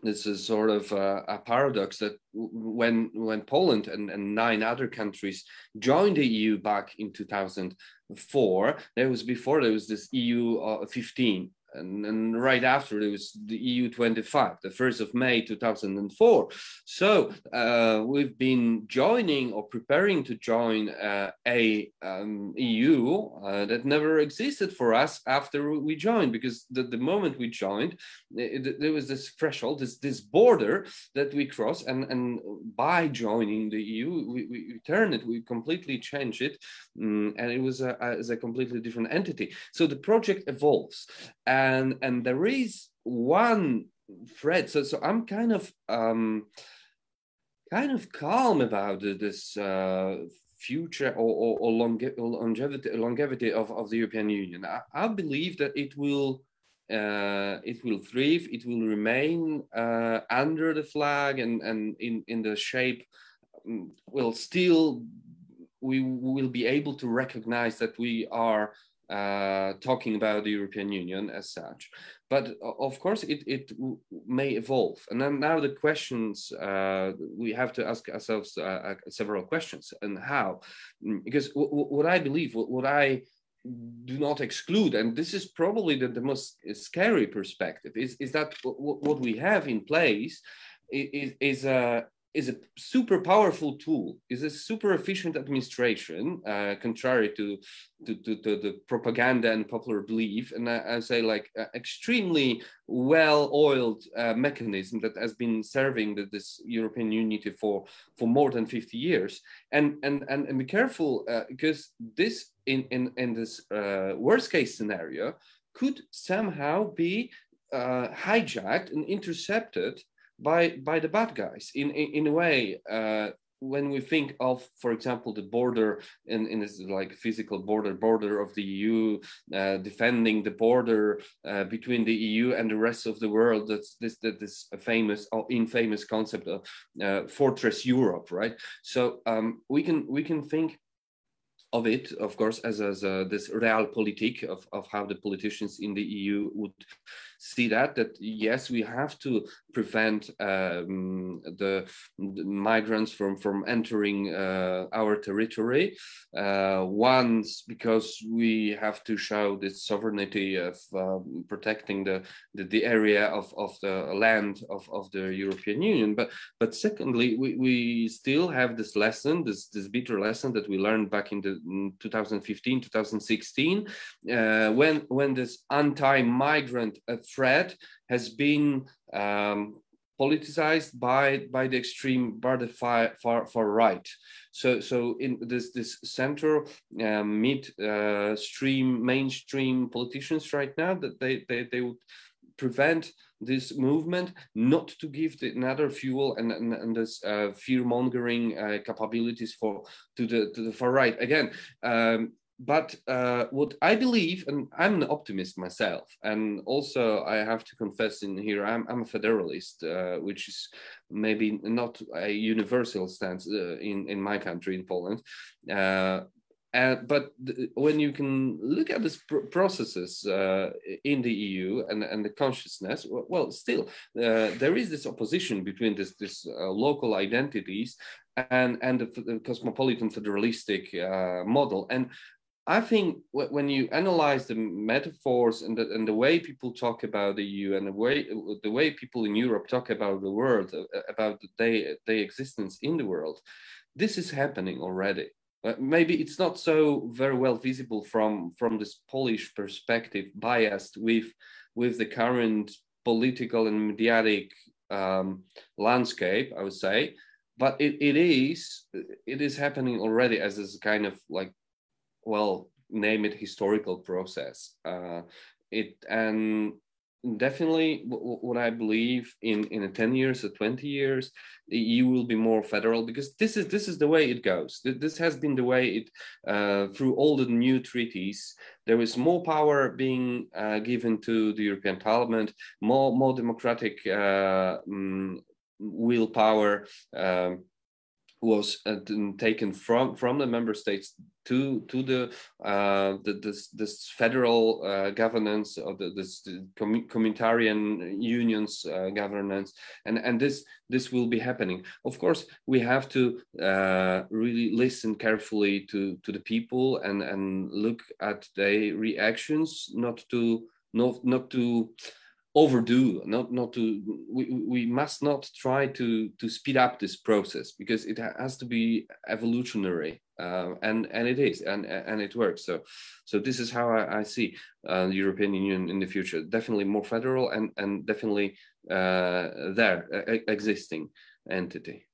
this is sort of a, a paradox that when when Poland and, and nine other countries joined the EU back in 2004, there was before there was this EU uh, 15 and, and, right after it was the EU 25, the 1st of May 2004. So uh, we've been joining or preparing to join uh, a um, EU uh, that never existed for us after we joined, because the, the moment we joined, it, there was this threshold, this, this border that we cross, and, and by joining the EU, we, we turn it, we completely change it, um, and it was a, a, a completely different entity. So the project evolves and and there is one thread. So so I'm kind of um, kind of calm about this uh, future or, or, or longevity longevity of, of the European Union. I, I believe that it will. Uh, it will thrive. It will remain uh, under the flag and, and in, in the shape. Mm, will still we will be able to recognize that we are uh, talking about the European Union as such. But of course, it, it may evolve. And then now the questions, uh, we have to ask ourselves uh, uh several questions and how. Mm, because what I believe, what I do not exclude, and this is probably the, the most scary perspective, is, is that what we have in place is, is a, is a super powerful tool, is a super efficient administration, uh, contrary to, to, to, to, the propaganda and popular belief. And I, I say like uh, extremely well-oiled uh, mechanism that has been serving the, this European unity for, for more than 50 years. And, and, and, and be careful uh, because this in, in, in this uh, worst case scenario could somehow be uh, hijacked and intercepted by by the bad guys in in, in a way uh, when we think of, for example, the border in, in this like physical border, border of the EU, uh, defending the border uh, between the EU and the rest of the world, that's this that this famous or infamous concept of uh, fortress Europe, right? So um, we can we can think of it, of course, as, as uh, this realpolitik of, of how the politicians in the EU would see that, that yes, we have to prevent um, the, the, migrants from, from entering uh, our territory. Uh, once, because we have to show this sovereignty of um, protecting the, the, the, area of, of the land of, of the European Union. But, but secondly, we, we still have this lesson, this, this bitter lesson that we learned back in the 2015, 2016, uh, when, when this anti-migrant threat has been um, politicized by by the extreme by the far far, far right. So so in this this center um, mid uh, stream mainstream politicians right now that they they, they would prevent this movement not to give the, another fuel and, and, and this uh, fear mongering uh, capabilities for to the to the far right. Again um, but uh, what I believe, and I'm an optimist myself, and also I have to confess in here, I'm, I'm a federalist, uh, which is maybe not a universal stance uh, in, in my country, in Poland. Uh, uh, but when you can look at these pr processes uh, in the EU and, and the consciousness, well, still uh, there is this opposition between this, this uh, local identities and, and the, the cosmopolitan federalistic uh, model. And I think when you analyze the metaphors and the, and the way people talk about the EU and the way the way people in Europe talk about the world, about their, their existence in the world, this is happening already uh, maybe it's not so very well visible from from this Polish perspective, biased with with the current political and mediatic um, landscape, I would say. But it, it is it is happening already as this kind of like, well, name it historical process. Uh, it and definitely what I believe in in 10 years or 20 years you will be more federal because this is this is the way it goes this has been the way it uh, through all the new treaties there is more power being uh, given to the European Parliament more more democratic uh, um, willpower um, was uh, taken from from the member states to to the uh, the this, this federal uh, governance of the this the communitarian unions uh, governance. And and this this will be happening. Of course we have to uh, really listen carefully to to the people and and look at their reactions not to not not to overdo not not to we, we must not try to to speed up this process because it has to be evolutionary uh, and and it is and and it works so so this is how i, I see uh, the european union in the future definitely more federal and and definitely uh, there existing entity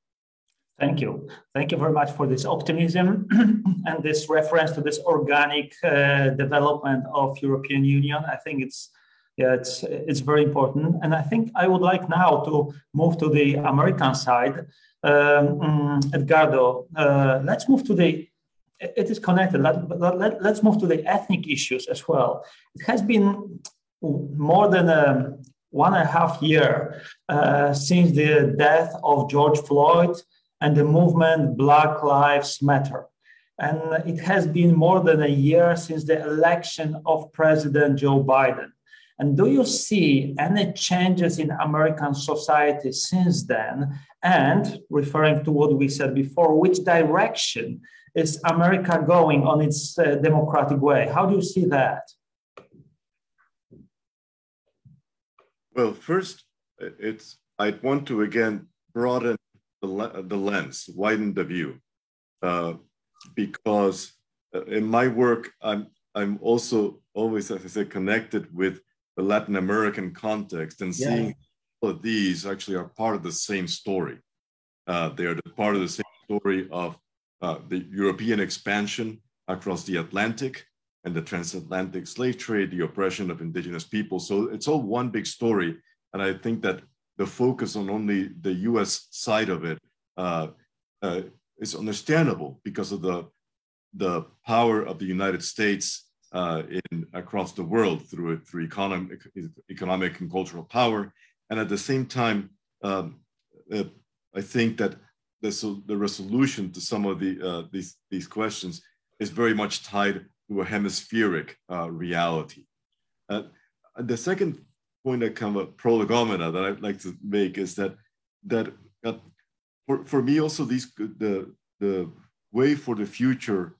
Thank you. Thank you very much for this optimism and this reference to this organic uh, development of European Union. I think it's yeah, it's it's very important. And I think I would like now to move to the American side. Um, mm, Edgardo, uh, let's move to the. It is connected. Let, let, let's move to the ethnic issues as well. It has been more than a one and a half year uh, since the death of George Floyd and the movement Black Lives Matter. And it has been more than a year since the election of President Joe Biden. And do you see any changes in American society since then? And referring to what we said before, which direction is America going on its uh, democratic way? How do you see that? Well, first, it's I'd want to again broaden the, the lens, widen the view, uh, because uh, in my work, I'm I'm also always, as I said, connected with the Latin American context and yeah. seeing all of these actually are part of the same story. Uh, they are part of the same story of uh, the European expansion across the Atlantic and the transatlantic slave trade, the oppression of indigenous people. So it's all one big story. And I think that the focus on only the US side of it uh, uh, is understandable because of the, the power of the United States uh, in across the world through through economic economic and cultural power, and at the same time, um, uh, I think that the, the resolution to some of the uh, these these questions is very much tied to a hemispheric uh, reality. Uh, the second point that kind of prolegomena that I'd like to make is that that uh, for, for me also these the the way for the future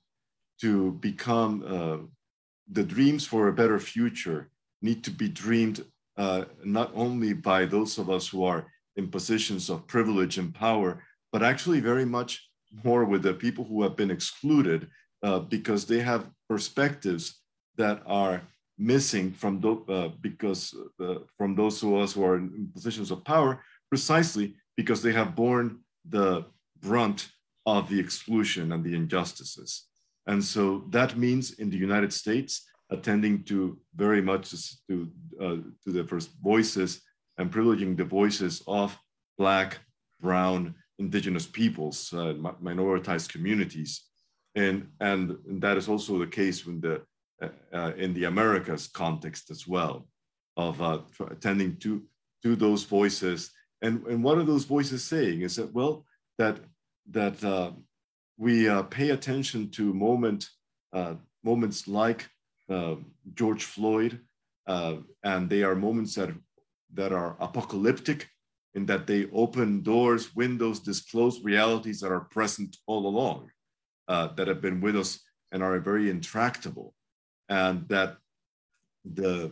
to become the dreams for a better future need to be dreamed uh, not only by those of us who are in positions of privilege and power, but actually very much more with the people who have been excluded uh, because they have perspectives that are missing from the, uh, because uh, from those of us who are in positions of power, precisely because they have borne the brunt of the exclusion and the injustices. And so that means in the United States, attending to very much to, uh, to the first voices and privileging the voices of Black, Brown, Indigenous peoples, uh, minoritized communities. And, and, that is also the case in the, uh, uh in the Americas context as well, of uh, attending to, to those voices. And, and what are those voices saying is that, well, that, that uh, we uh, pay attention to moment, uh, moments like uh, George Floyd, uh, and they are moments that, that are apocalyptic in that they open doors, windows, disclose realities that are present all along, uh, that have been with us and are very intractable, and that the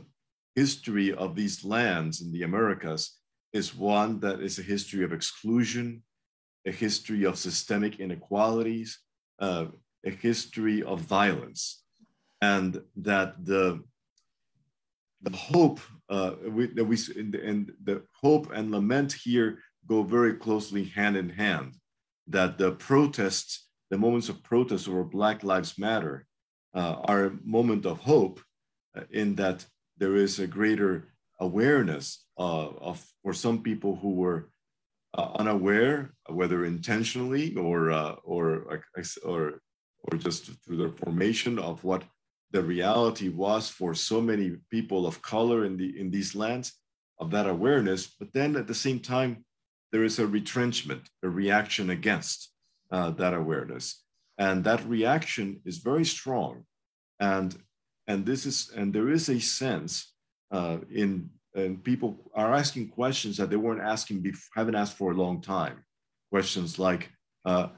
history of these lands in the Americas is one that is a history of exclusion, a history of systemic inequalities, uh, a history of violence, and that the the hope uh, we, that we and the hope and lament here go very closely hand in hand. That the protests, the moments of protest over Black Lives Matter, uh, are a moment of hope, uh, in that there is a greater awareness uh, of for some people who were uh, unaware, whether intentionally or uh, or or or just through their formation of what the reality was for so many people of color in the in these lands of that awareness. But then at the same time, there is a retrenchment, a reaction against, uh, that awareness. And that reaction is very strong. And, and this is, and there is a sense uh, in, and people are asking questions that they weren't asking, before, haven't asked for a long time. Questions like, uh,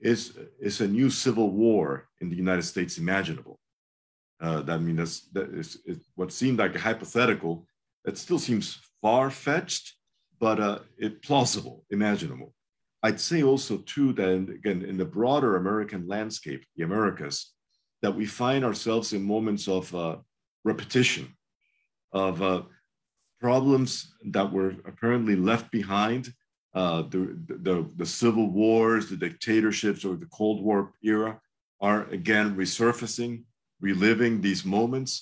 is, is a new civil war in the United States imaginable? Uh, that I mean, that's, that is, what seemed like a hypothetical. It still seems far fetched, but uh, it plausible, imaginable. I'd say also too that in, again in the broader American landscape, the Americas, that we find ourselves in moments of uh, repetition, of uh, problems that were apparently left behind, uh, the, the, the civil wars, the dictatorships, or the Cold War era are again resurfacing, reliving these moments,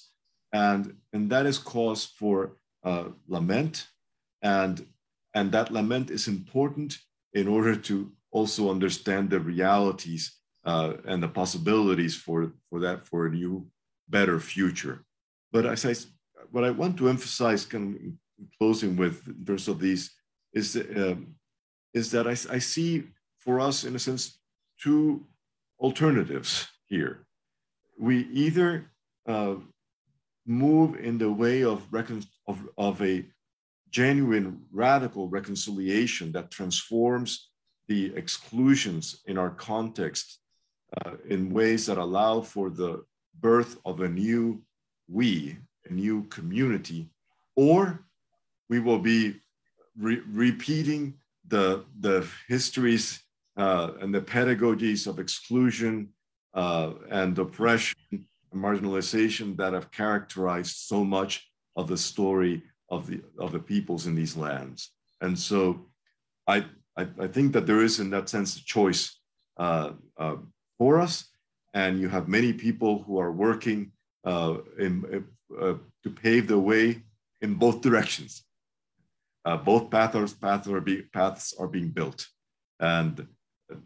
and and that is cause for uh, lament, and and that lament is important in order to also understand the realities uh, and the possibilities for, for that for a new, better future. But as I, what I want to emphasize, in closing with in terms of these, is um, is that I, I see for us, in a sense, two alternatives here. We either uh, move in the way of, of, of a genuine radical reconciliation that transforms the exclusions in our context uh, in ways that allow for the birth of a new we, a new community, or we will be re repeating the, the histories uh, and the pedagogies of exclusion uh, and oppression and marginalization that have characterized so much of the story of the of the peoples in these lands. And so, I I, I think that there is in that sense a choice uh, uh, for us, and you have many people who are working uh, in, uh, to pave the way in both directions. Uh, both paths paths are being paths are being built, and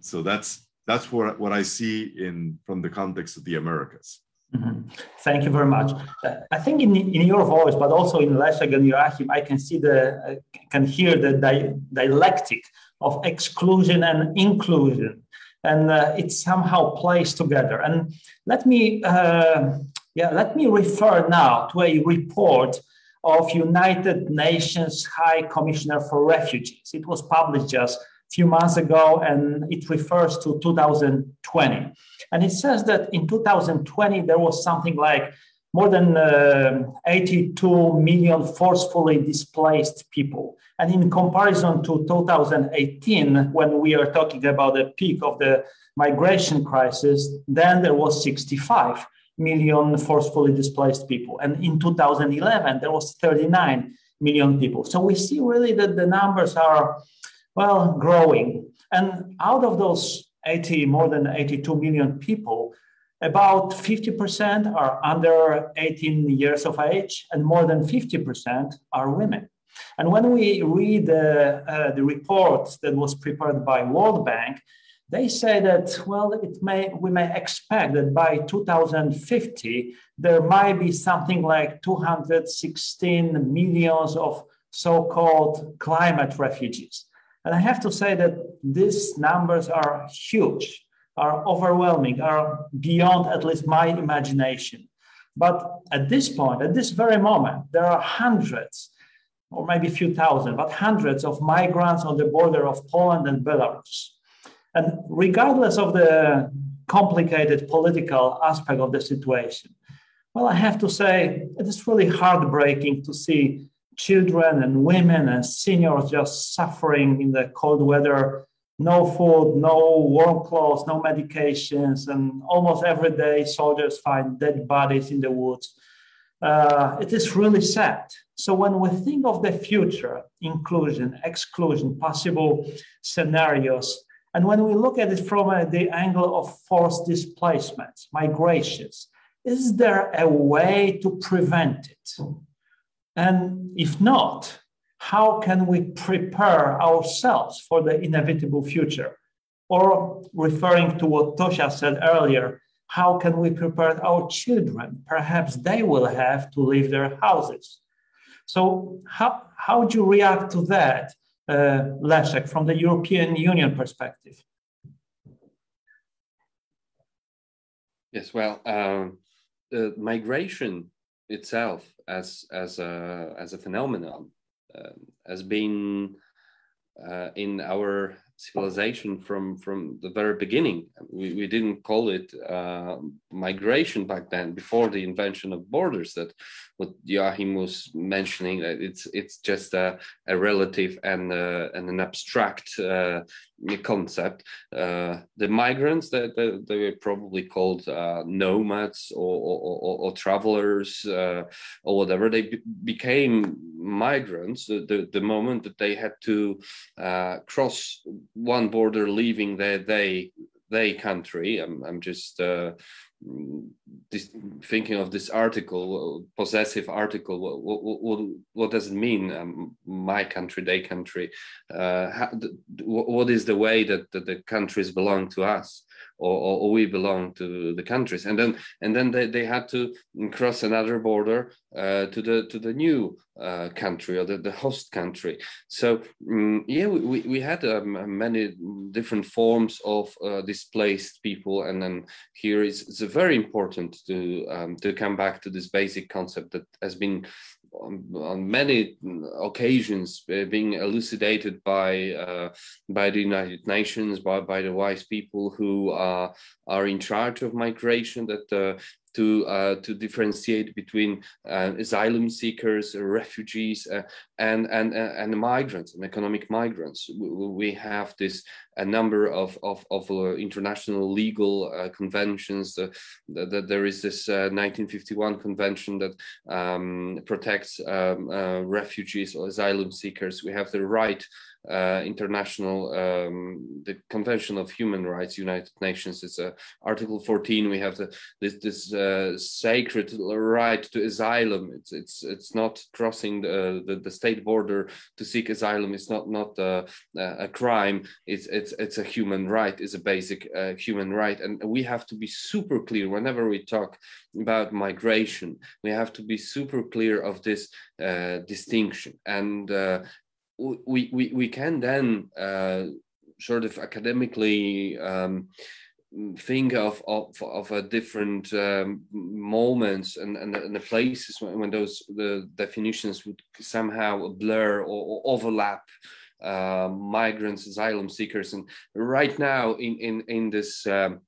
so that's that's what what I see in from the context of the Americas. Mm-hmm. Thank you very much. Uh, I think in, in your voice, but also in Leszek and Joachim, I can see the uh, can hear the di- dialectic of exclusion and inclusion, and uh, it somehow plays together. And let me, uh, yeah, let me refer now to a report of United Nations High Commissioner for Refugees. It was published just a few months ago, and it refers to 2020. And it says that in 2020, there was something like more than uh, 82 million forcefully displaced people. And in comparison to 2018, when we are talking about the peak of the migration crisis, then there was 65 million forcefully displaced people. And in 2011, there was 39 million people. So we see really that the numbers are well, growing. And out of those 80, more than 82 million people, about 50% are under 18 years of age, and more than 50% are women. And when we read uh, uh, the report that was prepared by World Bank, they say that well, it may we may expect that by 2050 there might be something like 216 millions of so-called climate refugees. And I have to say that these numbers are huge, are overwhelming, are beyond at least my imagination. But at this point, at this very moment, there are hundreds, or maybe a few thousand, but hundreds of migrants on the border of Poland and Belarus. And regardless of the complicated political aspect of the situation, well, I have to say it is really heartbreaking to see children and women and seniors just suffering in the cold weather no food, no warm clothes, no medications, and almost every day soldiers find dead bodies in the woods. Uh, it is really sad. So when we think of the future, inclusion, exclusion, possible scenarios, and when we look at it from uh, the angle of forced displacements, migrations, is there a way to prevent it? And if not, how can we prepare ourselves for the inevitable future? Or referring to what Tosia said earlier, how can we prepare our children? Perhaps they will have to leave their houses. So, how, how would you react to that, uh, Leszek from the European Union perspective? Yes, well, um, migration itself as as a as a phenomenon um, has been uh, in our civilization from from the very beginning. We, we didn't call it uh, migration back then before the invention of borders. That what Joachim was mentioning. That it's it's just a, a relative and uh, and an abstract uh, concept. Uh, the migrants that they, they, were probably called uh, nomads or, or, or, or travelers uh, or whatever. They be became migrants the, the, the, moment that they had to cross one border, leaving their they they country. I'm, I'm just uh, this, thinking of this article, possessive article, what, what, what, does it mean? Um, my country, they country. Uh, how, what is the way that, that the countries belong to us? Or, or, we belong to the countries. And then and then they, they had to cross another border uh, to the to the new uh, country or the, the host country. So um, yeah we, we had um, many different forms of uh, displaced people. And then here is it's very important to um, to come back to this basic concept that has been on, on many occasions uh, being elucidated by uh, by the United Nations, by, by the wise people who uh, are in charge of migration, that uh, to uh, to differentiate between uh, asylum seekers, uh, refugees, uh, and and and migrants and economic migrants. We, have this a number of of, of uh, international legal uh, conventions. that there is this 1951 convention that um, protects um, refugees or asylum seekers. We have the right uh, international um, the convention of human rights united nations. It's uh, article 14 we have the, this, this uh, sacred right to asylum. It's it's it's not crossing the, the, the state border to seek asylum. It's not not uh, a crime. It's it's it's a human right. It's a basic uh, human right. And we have to be super clear whenever we talk about migration. We have to be super clear of this uh, distinction. And we, we, we can then uh, sort of academically um, think of, of, of a different um, moments and, and, and, the places when, when, those the definitions would somehow blur or, or overlap uh, migrants, asylum seekers, and right now in in in this um,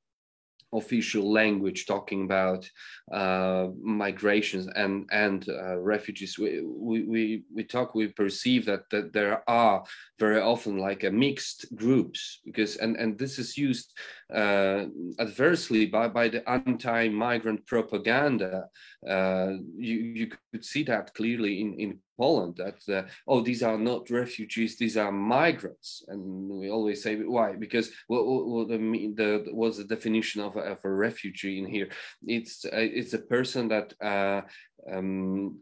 official language talking about uh, migrations and and uh, refugees. We, we we talk we perceive that that there are very often like a mixed groups because and and this is used uh, adversely by by the anti-migrant propaganda. Uh, you you could see that clearly in in Poland that uh, oh these are not refugees these are migrants. And we always say why? Because what, what, the, the what's the definition of a, of a refugee in here? It's uh, it's a person that uh, um,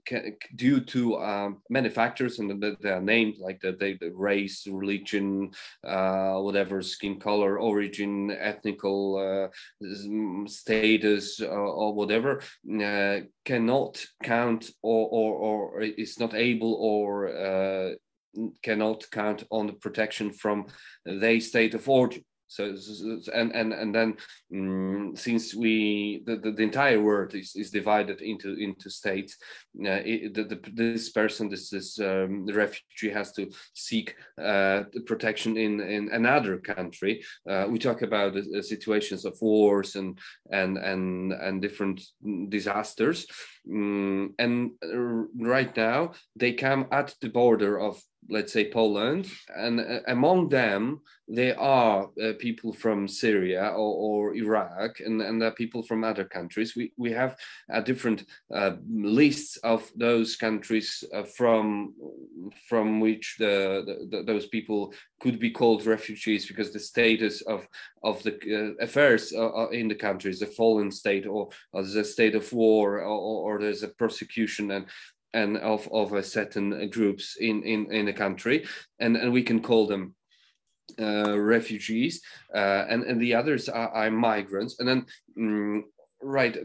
due to many factors and they are named like the, the, the race, religion, uh, whatever, skin color, origin, ethnical uh, status, uh, or whatever, uh, cannot count or, or, or is not able or uh, cannot count on the protection from the state of origin. So, and and and then um, since we the, the, the, entire world is, is divided into into states, uh, it, the, the, this person this this um, refugee has to seek uh, protection in in another country. Uh, we talk about situations of wars and and and and different disasters, um, and right now they come at the border of let's say Poland, and uh, among them there are uh, people from Syria or, or Iraq, and, and there are people from other countries. We we have a different uh, lists of those countries uh, from from which the, the, the, those people could be called refugees because the status of of the uh, affairs uh, in the country a fallen state or, or a state of war or, or, there's a persecution and and of, of a certain groups in, in, in the country, and, and we can call them uh, refugees, uh, and, and the others are, are, migrants. And then um, right.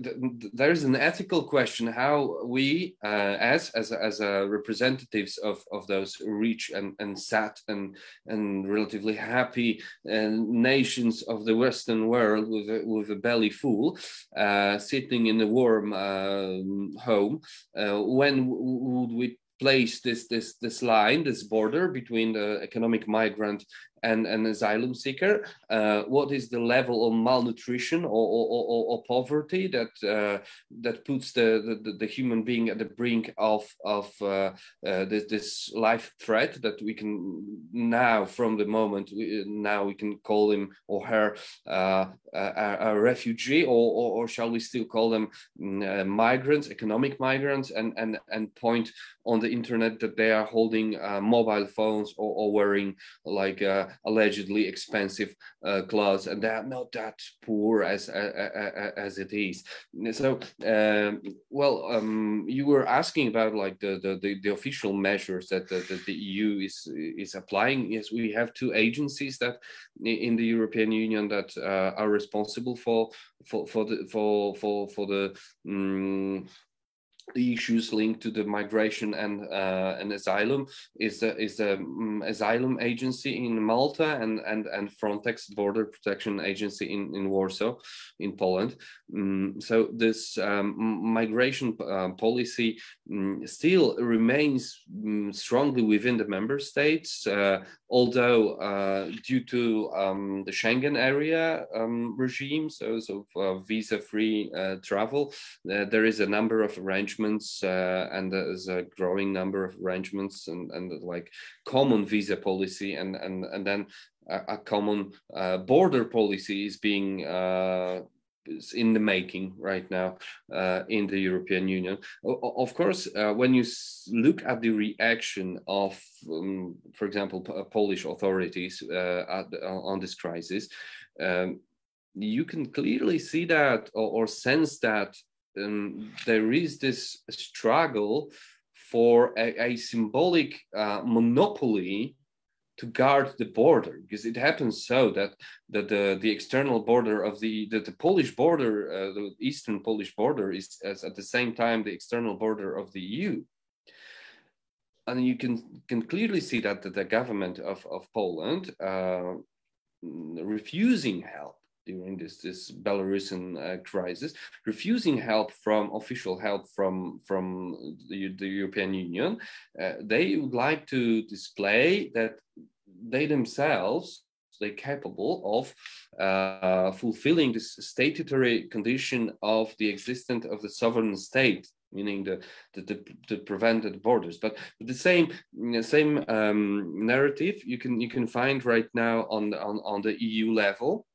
There's an ethical question how we uh, as as as uh, representatives of of those rich and and sad and and relatively happy uh, nations of the western world with a, with a belly full uh, sitting in a warm um, home uh, when would we place this this this line this border between the economic migrant and an asylum seeker, uh, what is the level of malnutrition or, or, or, or poverty that uh, that puts the, the, the, human being at the brink of, of uh, uh this, this life threat that we can now, from the moment we, now we can call him or her uh, a, a, refugee, or, or, or, shall we still call them mm, uh, migrants, economic migrants, and, and, and point on the internet that they are holding mobile phones or, or wearing like allegedly expensive uh, clothes, and they are not that poor as as it is. So, um, well, um, you were asking about like the the, the, the official measures that the, the, the, EU is is applying. Yes, we have two agencies that in the European Union that uh, are responsible for for for the for for for the um, the issues linked to the migration and uh, and asylum is the is the um, asylum agency in Malta and and and Frontex border protection agency in in Warsaw in Poland. Um, so this um, migration uh, policy mm, still remains mm, strongly within the member states, uh, although uh, due to um, the Schengen area um, regime, so so visa free uh, travel, there is a number of arrangements and there's a growing number of arrangements and, and like common visa policy and and and then a, a common uh, border policy is being uh, in the making right now uh, in the European Union. Of course, uh, when you look at the reaction of, um, for example, Polish authorities uh, at, on this crisis, um, you can clearly see that or, or sense that um, there is this struggle for a, a symbolic uh, monopoly to guard the border because it happens so that that the, the external border of the the, the Polish border uh, the eastern Polish border is at the same time the external border of the EU and you can can clearly see that, that the government of, of Poland uh, refusing help during this this Belarusian uh, crisis, refusing help from official help from from the, the European Union. Uh, they would like to display that they themselves they're capable of uh, fulfilling this statutory condition of the existence of the sovereign state meaning the the, the, the prevented borders. But the same same um, narrative you can you can find right now on on, on the eu level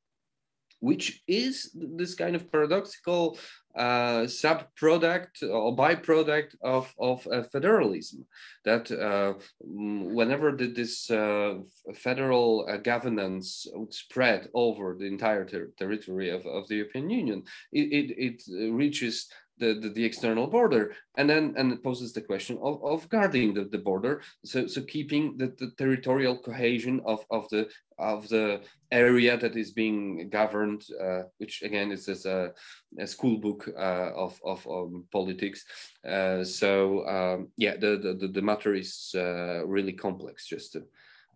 which is this kind of paradoxical uh, sub-product or byproduct of, of uh, federalism. That uh, whenever the, this uh, federal uh, governance would spread over the entire ter territory of, of the European Union, it, it, it reaches the, the, the, external border and then and it poses the question of, of guarding the, the border. So so keeping the, the territorial cohesion of, of the of the area that is being governed uh, which again is as a, a school book uh, of, of um, politics. Uh, so um, yeah the, the the matter is uh, really complex just to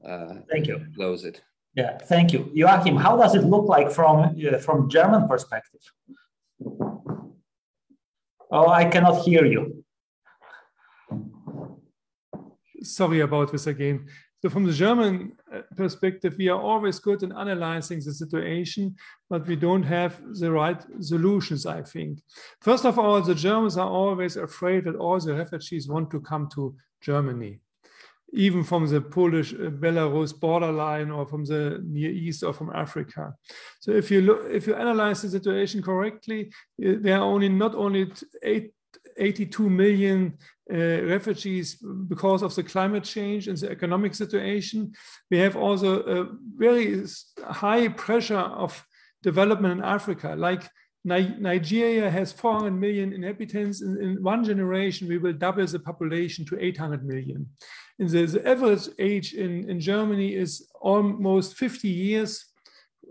uh, thank you. close it. Yeah thank you. Joachim how does it look like from uh, from german perspective Oh, I cannot hear you. Sorry about this again. So from the German uh, perspective, we are always good in analyzing the situation, but we don't have the right solutions, I think. First of all, the Germans are always afraid that all the refugees want to come to Germany even from the Polish uh, Belarus borderline or from the Near East or from Africa. So if you look, if you analyze the situation correctly, uh, there are only not only eight, 82 million uh, refugees because of the climate change and the economic situation. We have also a very high pressure of development in Africa, like Nigeria has 400 million inhabitants. In, in, one generation, we will double the population to 800 million. And the, the average age in, in Germany is almost 50 years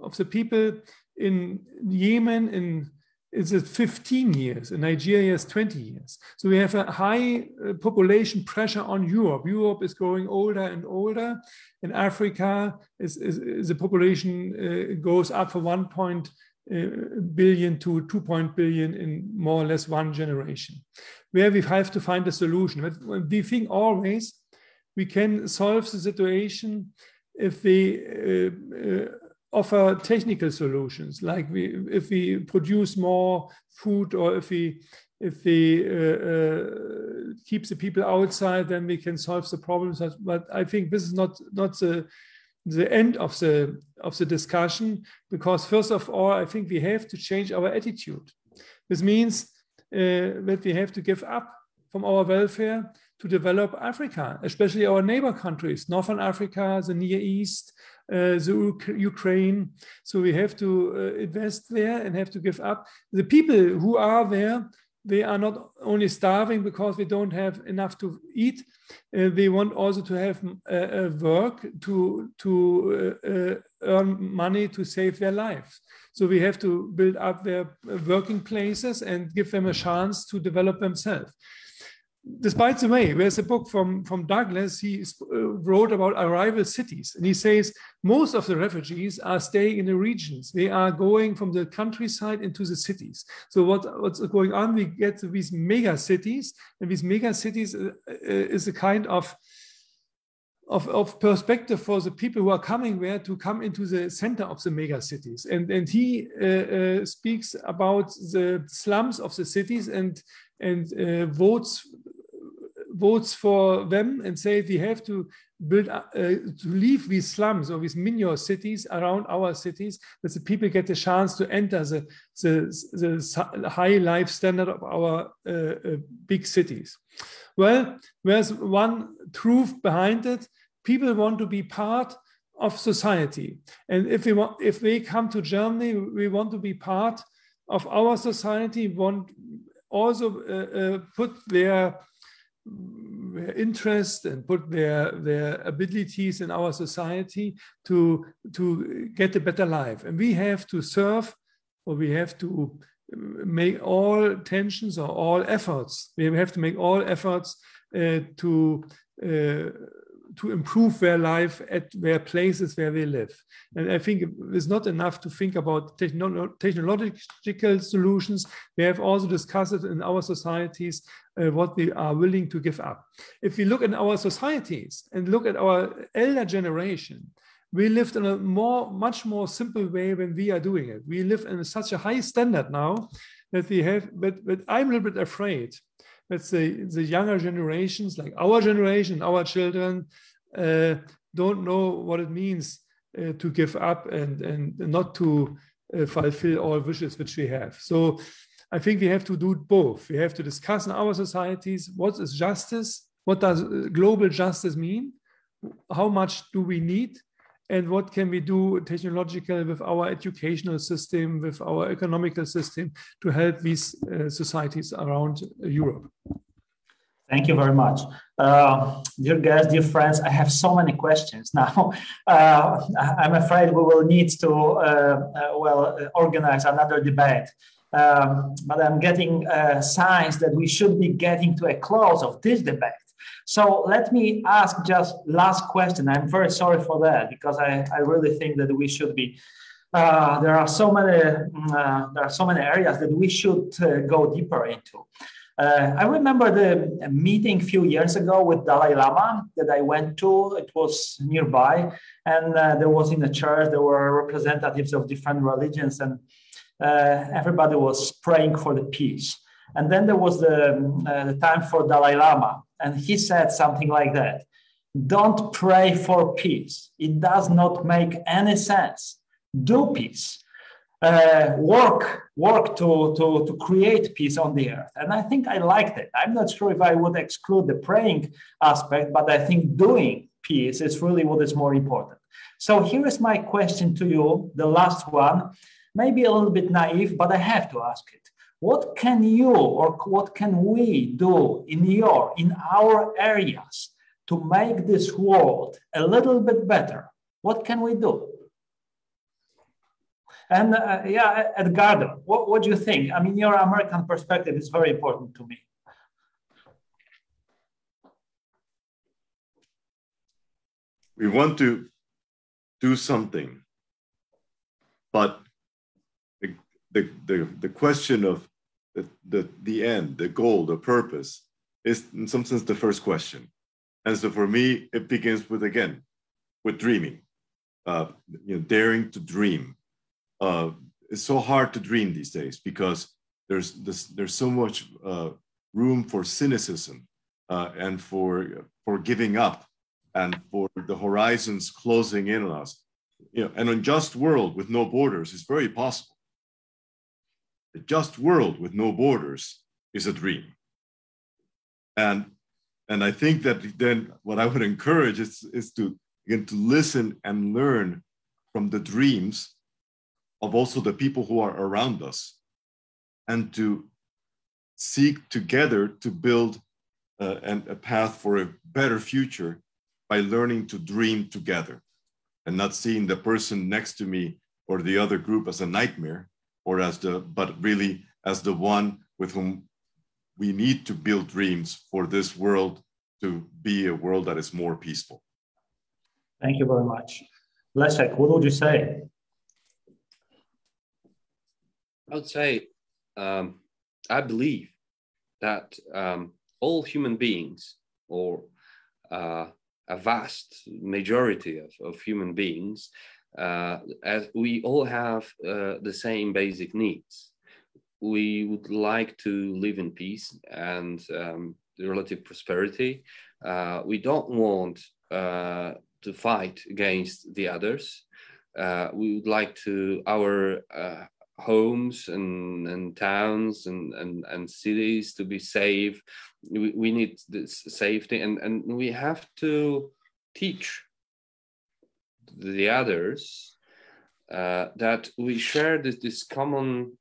of the people in Yemen, in is 15 years, and Nigeria is 20 years. So we have a high uh, population pressure on Europe. Europe is growing older and older. In Africa, is, is, is the population uh, goes up for 1 point, uh, billion to 2 point billion in more or less one generation. Where we have to find a solution. But we think always we can solve the situation if we uh, uh, offer technical solutions, like we, if we produce more food or if we if we uh, uh, keep the people outside, then we can solve the problems. But I think this is not not the the end of the of the discussion because first of all, I think we have to change our attitude. This means uh, that we have to give up from our welfare to develop Africa, especially our neighbor countries, Northern Africa, the Near East, uh, the Ukraine. So we have to uh, invest there and have to give up. The people who are there, they are not only starving because they don't have enough to eat. Uh, they want also to have uh, work to to uh, uh, earn money to save their lives. So we have to build up their working places and give them a chance to develop themselves despite the way, there's a book from, from Douglas, he uh, wrote about arrival cities. And he says most of the refugees are staying in the regions. They are going from the countryside into the cities. So what, what's going on? We get these mega cities, and these mega cities uh, uh, is a kind of of, of, perspective for the people who are coming there to come into the center of the mega cities. And, and he uh, uh, speaks about the slums of the cities and, and uh, votes votes for them and say we have to build uh, to leave these slums or these minor cities around our cities that the people get the chance to enter the, the, the high life standard of our uh, uh, big cities. Well there's one truth behind it. People want to be part of society. And if we want if they come to germany we want to be part of our society want also uh, uh, put their their interest and put their their abilities in our society to to get a better life. And we have to serve or we have to make all tensions or all efforts. We have to make all efforts uh, to uh, to improve their life at their places where they live. And I think it's not enough to think about techno technological solutions. We have also discussed it in our societies uh, what we are willing to give up. If we look at our societies and look at our elder generation, we lived in a more, much more simple way when we are doing it. We live in such a high standard now that we have, but, but I'm a little bit afraid let's say the younger generations, like our generation, our children, don't know what it means uh, to give up and, and not to uh, fulfill all wishes which we have. So I think we have to do both. We have to discuss in our societies what is justice, what does uh, global justice mean, how much do we need, and what can we do technological with our educational system, with our economical system to help these uh, societies around Europe. Thank you very much. Uh, dear guests, dear friends, I have so many questions now. Uh, I'm afraid we will need to, uh, uh well, organize another debate. Um, but I'm getting uh, signs that we should be getting to a close of this debate. So let me ask just last question. I'm very sorry for that because I, I really think that we should be uh, there are so many uh, there are so many areas that we should uh, go deeper into. Uh, I remember the meeting a few years ago with Dalai Lama that I went to. It was nearby, and uh, there was in the church there were representatives of different religions, and uh, everybody was praying for the peace. And then there was the, uh, the time for Dalai Lama, and he said something like that: "Don't pray for peace. It does not make any sense. Do peace." Uh, work work to, to, to create peace on the earth. And I think I liked it. I'm not sure if I would exclude the praying aspect, but I think doing peace is really what is more important. So here is my question to you, the last one, maybe a little bit naive, but I have to ask it. What can you or what can we do in your, in our areas to make this world a little bit better? What can we do? And uh, yeah, Edgardo, what, what do you think? I mean, your American perspective is very important to me. We want to do something, but the, the, the, the question of the, the, the end, the goal, the purpose is in some sense the first question. And so for me, it begins with, again, with dreaming, uh, you know, daring to dream. Uh, it's so hard to dream these days because there's this, there's so much uh, room for cynicism uh, and for for giving up and for the horizons closing in on us. You know, an unjust world with no borders is very possible. A just world with no borders is a dream. And and I think that then what I would encourage is, is to again to listen and learn from the dreams of also the people who are around us and to seek together to build uh, a path for a better future by learning to dream together and not seeing the person next to me or the other group as a nightmare or as the but really as the one with whom we need to build dreams for this world to be a world that is more peaceful. Thank you very much. Leszek what would you say i would say um, i believe that um, all human beings or uh, a vast majority of, of human beings, uh, as we all have uh, the same basic needs. We would like to live in peace and um, relative prosperity. Uh, we don't want uh, to fight against the others. Uh, we would like to our homes and, and towns and, and, and cities to be safe. We, we need this safety and, and we have to teach the others uh, that we share this, this common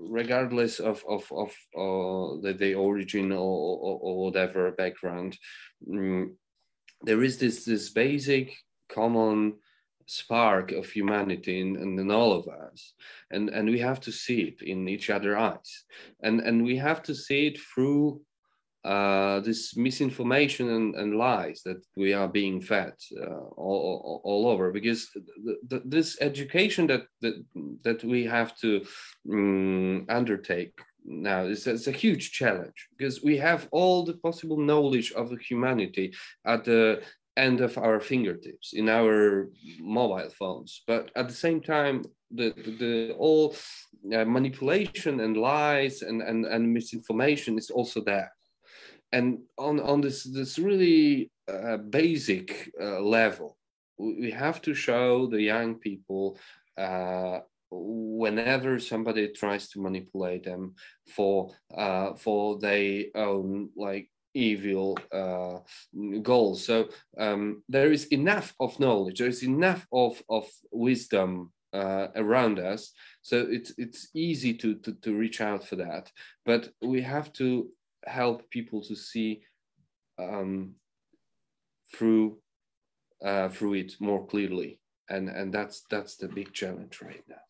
regardless of of, of uh, the, the origin or, or, or whatever background mm, there is this this basic common spark of humanity in, in, in, all of us. And and we have to see it in each other's eyes. And and we have to see it through uh, this misinformation and, and, lies that we are being fed uh, all, all, all, over. Because the, the, this education that, that that we have to um, undertake now is it's a huge challenge. Because we have all the possible knowledge of humanity at the end of our fingertips in our mobile phones. But at the same time the the, the all uh, manipulation and lies and, and and misinformation is also there. And on on this this really uh, basic uh, level we have to show the young people uh, whenever somebody tries to manipulate them for uh, for their own like evil uh, goals. So um, there is enough of knowledge, there is enough of, of wisdom uh, around us. So it's, it's easy to, to, to reach out for that. But we have to help people to see um, through, uh, through it more clearly. And, and that's, that's the big challenge right now.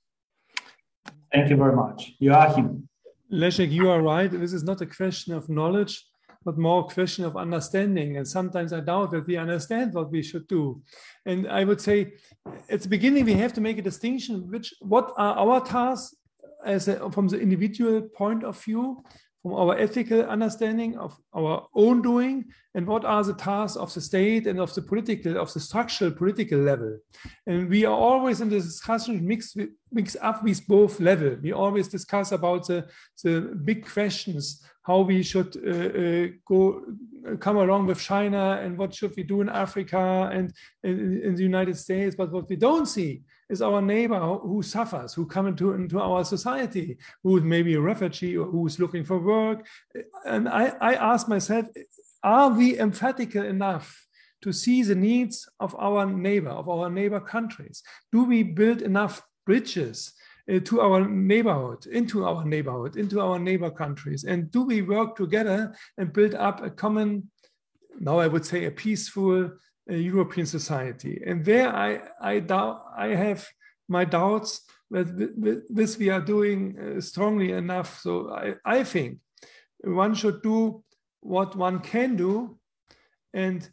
Thank you very much. Joachim. Leszek, you are right. This is not a question of knowledge but more question of understanding. And sometimes I doubt that we understand what we should do. And I would say at the beginning, we have to make a distinction, which what are our tasks as a, from the individual point of view from our ethical understanding of our own doing and what are the tasks of the state and of the political of the structural political level and we are always in the discussion mix mix up with both level we always discuss about the, the big questions how we should uh, uh, go come along with china and what should we do in africa and in, in the united states but what we don't see is our neighbor who suffers, who come into, into our society, who is maybe a refugee or who's looking for work. And I, I ask myself, are we emphatic enough to see the needs of our neighbor, of our neighbor countries? Do we build enough bridges to our neighborhood, into our neighborhood, into our neighbor countries? And do we work together and build up a common, now I would say a peaceful, European society. And there I, I, doubt, I have my doubts that this we are doing uh, strongly enough. So I, I think one should do what one can do. And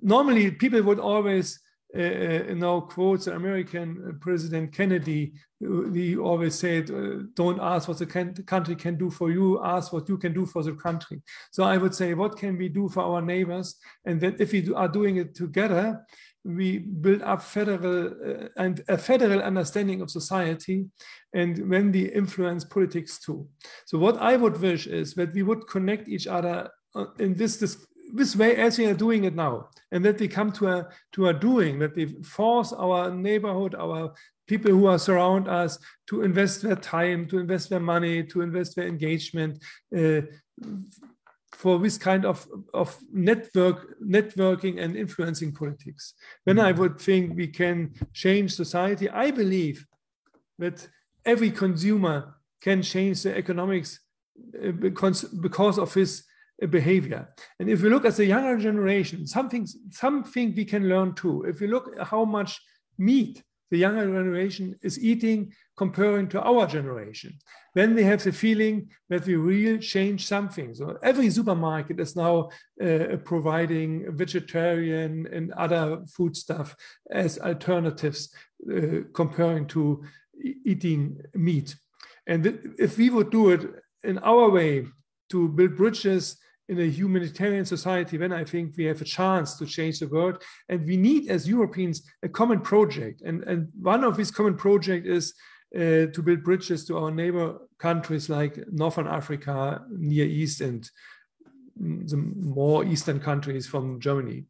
normally people would always uh, uh know, quotes American President Kennedy. He always said, uh, "Don't ask what the country can do for you. Ask what you can do for the country." So I would say, what can we do for our neighbors? And that if we are doing it together, we build up federal uh, and a federal understanding of society and when we influence politics too. So what I would wish is that we would connect each other uh, in this, this, this way as we are doing it now and that we come to a, to a doing, that we force our neighborhood, our people who are surround us to invest their time, to invest their money, to invest their engagement, uh, for this kind of, of network networking and influencing politics. Then I mm-hmm. would think we can change society. I believe that every consumer can change the economics uh, because, of his behavior. And if we look at the younger generation, something, something we can learn too. If we look how much meat the younger generation is eating comparing to our generation. Then they have the feeling that we really change something. So every supermarket is now uh, providing vegetarian and other food stuff as alternatives uh, comparing to eating meat. And if we would do it in our way to build bridges in a humanitarian society, then I think we have a chance to change the world. And we need, as Europeans, a common project. And, and one of these common projects is uh, to build bridges to our neighbor countries like Northern Africa, Near East, and the more eastern countries from Germany.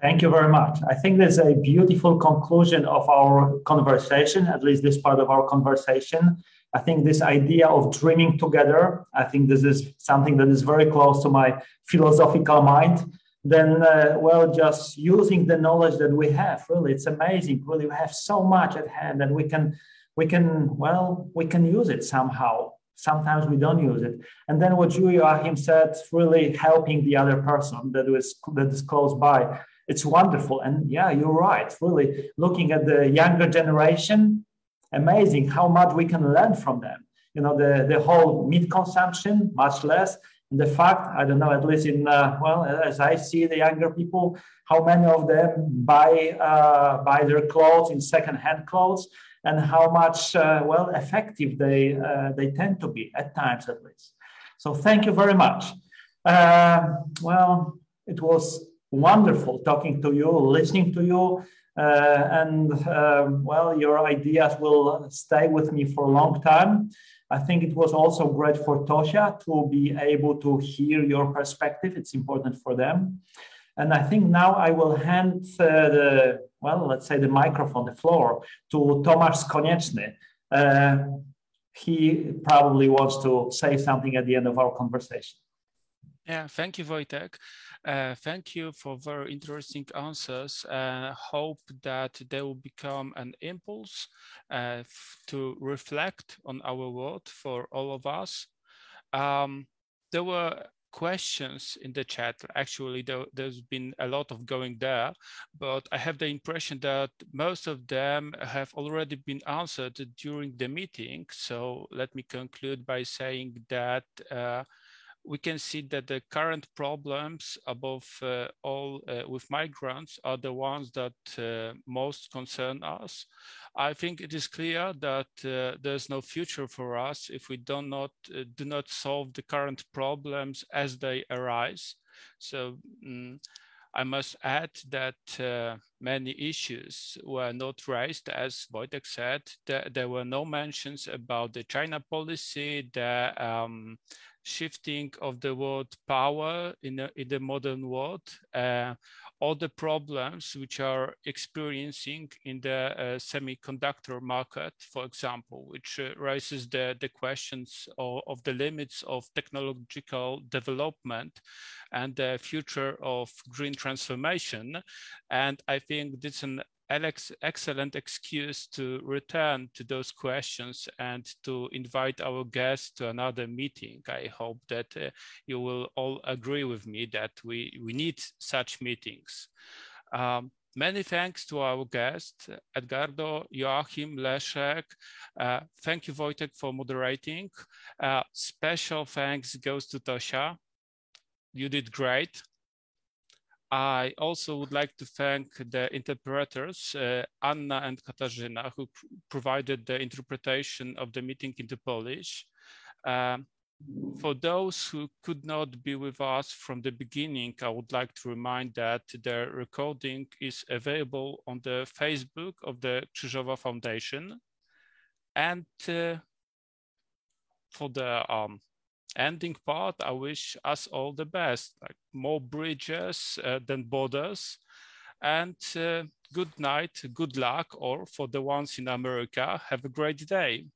Thank you very much. I think there's a beautiful conclusion of our conversation, at least this part of our conversation. I think this idea of dreaming together, I think this is something that is very close to my philosophical mind. Then, uh, well, just using the knowledge that we have, really, it's amazing. Really, we have so much at hand, and we can, we can, well, we can use it somehow. Sometimes we don't use it. And then what Joachim said, really helping the other person that is that is close by. It's wonderful. And yeah, you're right. Really, looking at the younger generation, amazing how much we can learn from them. You know, the, the whole meat consumption, much less. And the fact, I don't know, at least in, uh, well, as I see the younger people, how many of them buy, uh, buy their clothes in second-hand clothes and how much, uh, well, effective they, uh, they tend to be at times at least. So thank you very much. Um, well, it was wonderful talking to you, listening to you. Uh, and um, well, your ideas will stay with me for a long time. I think it was also great for Tosia to be able to hear your perspective. It's important for them. And I think now I will hand uh, the, well, let's say the microphone, the floor to Tomasz Konieczny. Uh, he probably wants to say something at the end of our conversation. Yeah, thank you, Wojtek. Uh, thank you for very interesting answers. Uh, hope that they will become an impulse uh, to reflect on our world for all of us. Um, there were questions in the chat. Actually, there, has been a lot of going there, but I have the impression that most of them have already been answered during the meeting. So let me conclude by saying that uh, we can see that the current problems above uh, all uh, with migrants are the ones that uh, most concern us. I think it is clear that uh, there's no future for us if we do not uh, do not solve the current problems as they arise. So. Um, I must add that uh, many issues were not raised, as Wojtek said. There, there, were no mentions about the China policy, the um, shifting of the word power in, a, in the modern world, uh, all the problems which are experiencing in the uh, semiconductor market, for example, which uh, raises the, the questions of, of, the limits of technological development and the future of green transformation. And I think this is an Alex, excellent excuse to return to those questions and to invite our guests to another meeting. I hope that uh, you will all agree with me that we, we need such meetings. Um, many thanks to our guests, Edgardo, Joachim, Leszek. Uh, thank you, Wojtek, for moderating. Uh, special thanks goes to Tosia. You did great. I also would like to thank the interpreters, uh, Anna and Katarzyna, who pr provided the interpretation of the meeting into Polish. Um, for those who could not be with us from the beginning, I would like to remind that the recording is available on the Facebook of the Krzyżowa Foundation. And uh, for the um, ending part, I wish us all the best, like more bridges uh, than borders. And uh, good night, good luck, or for the ones in America, have a great day.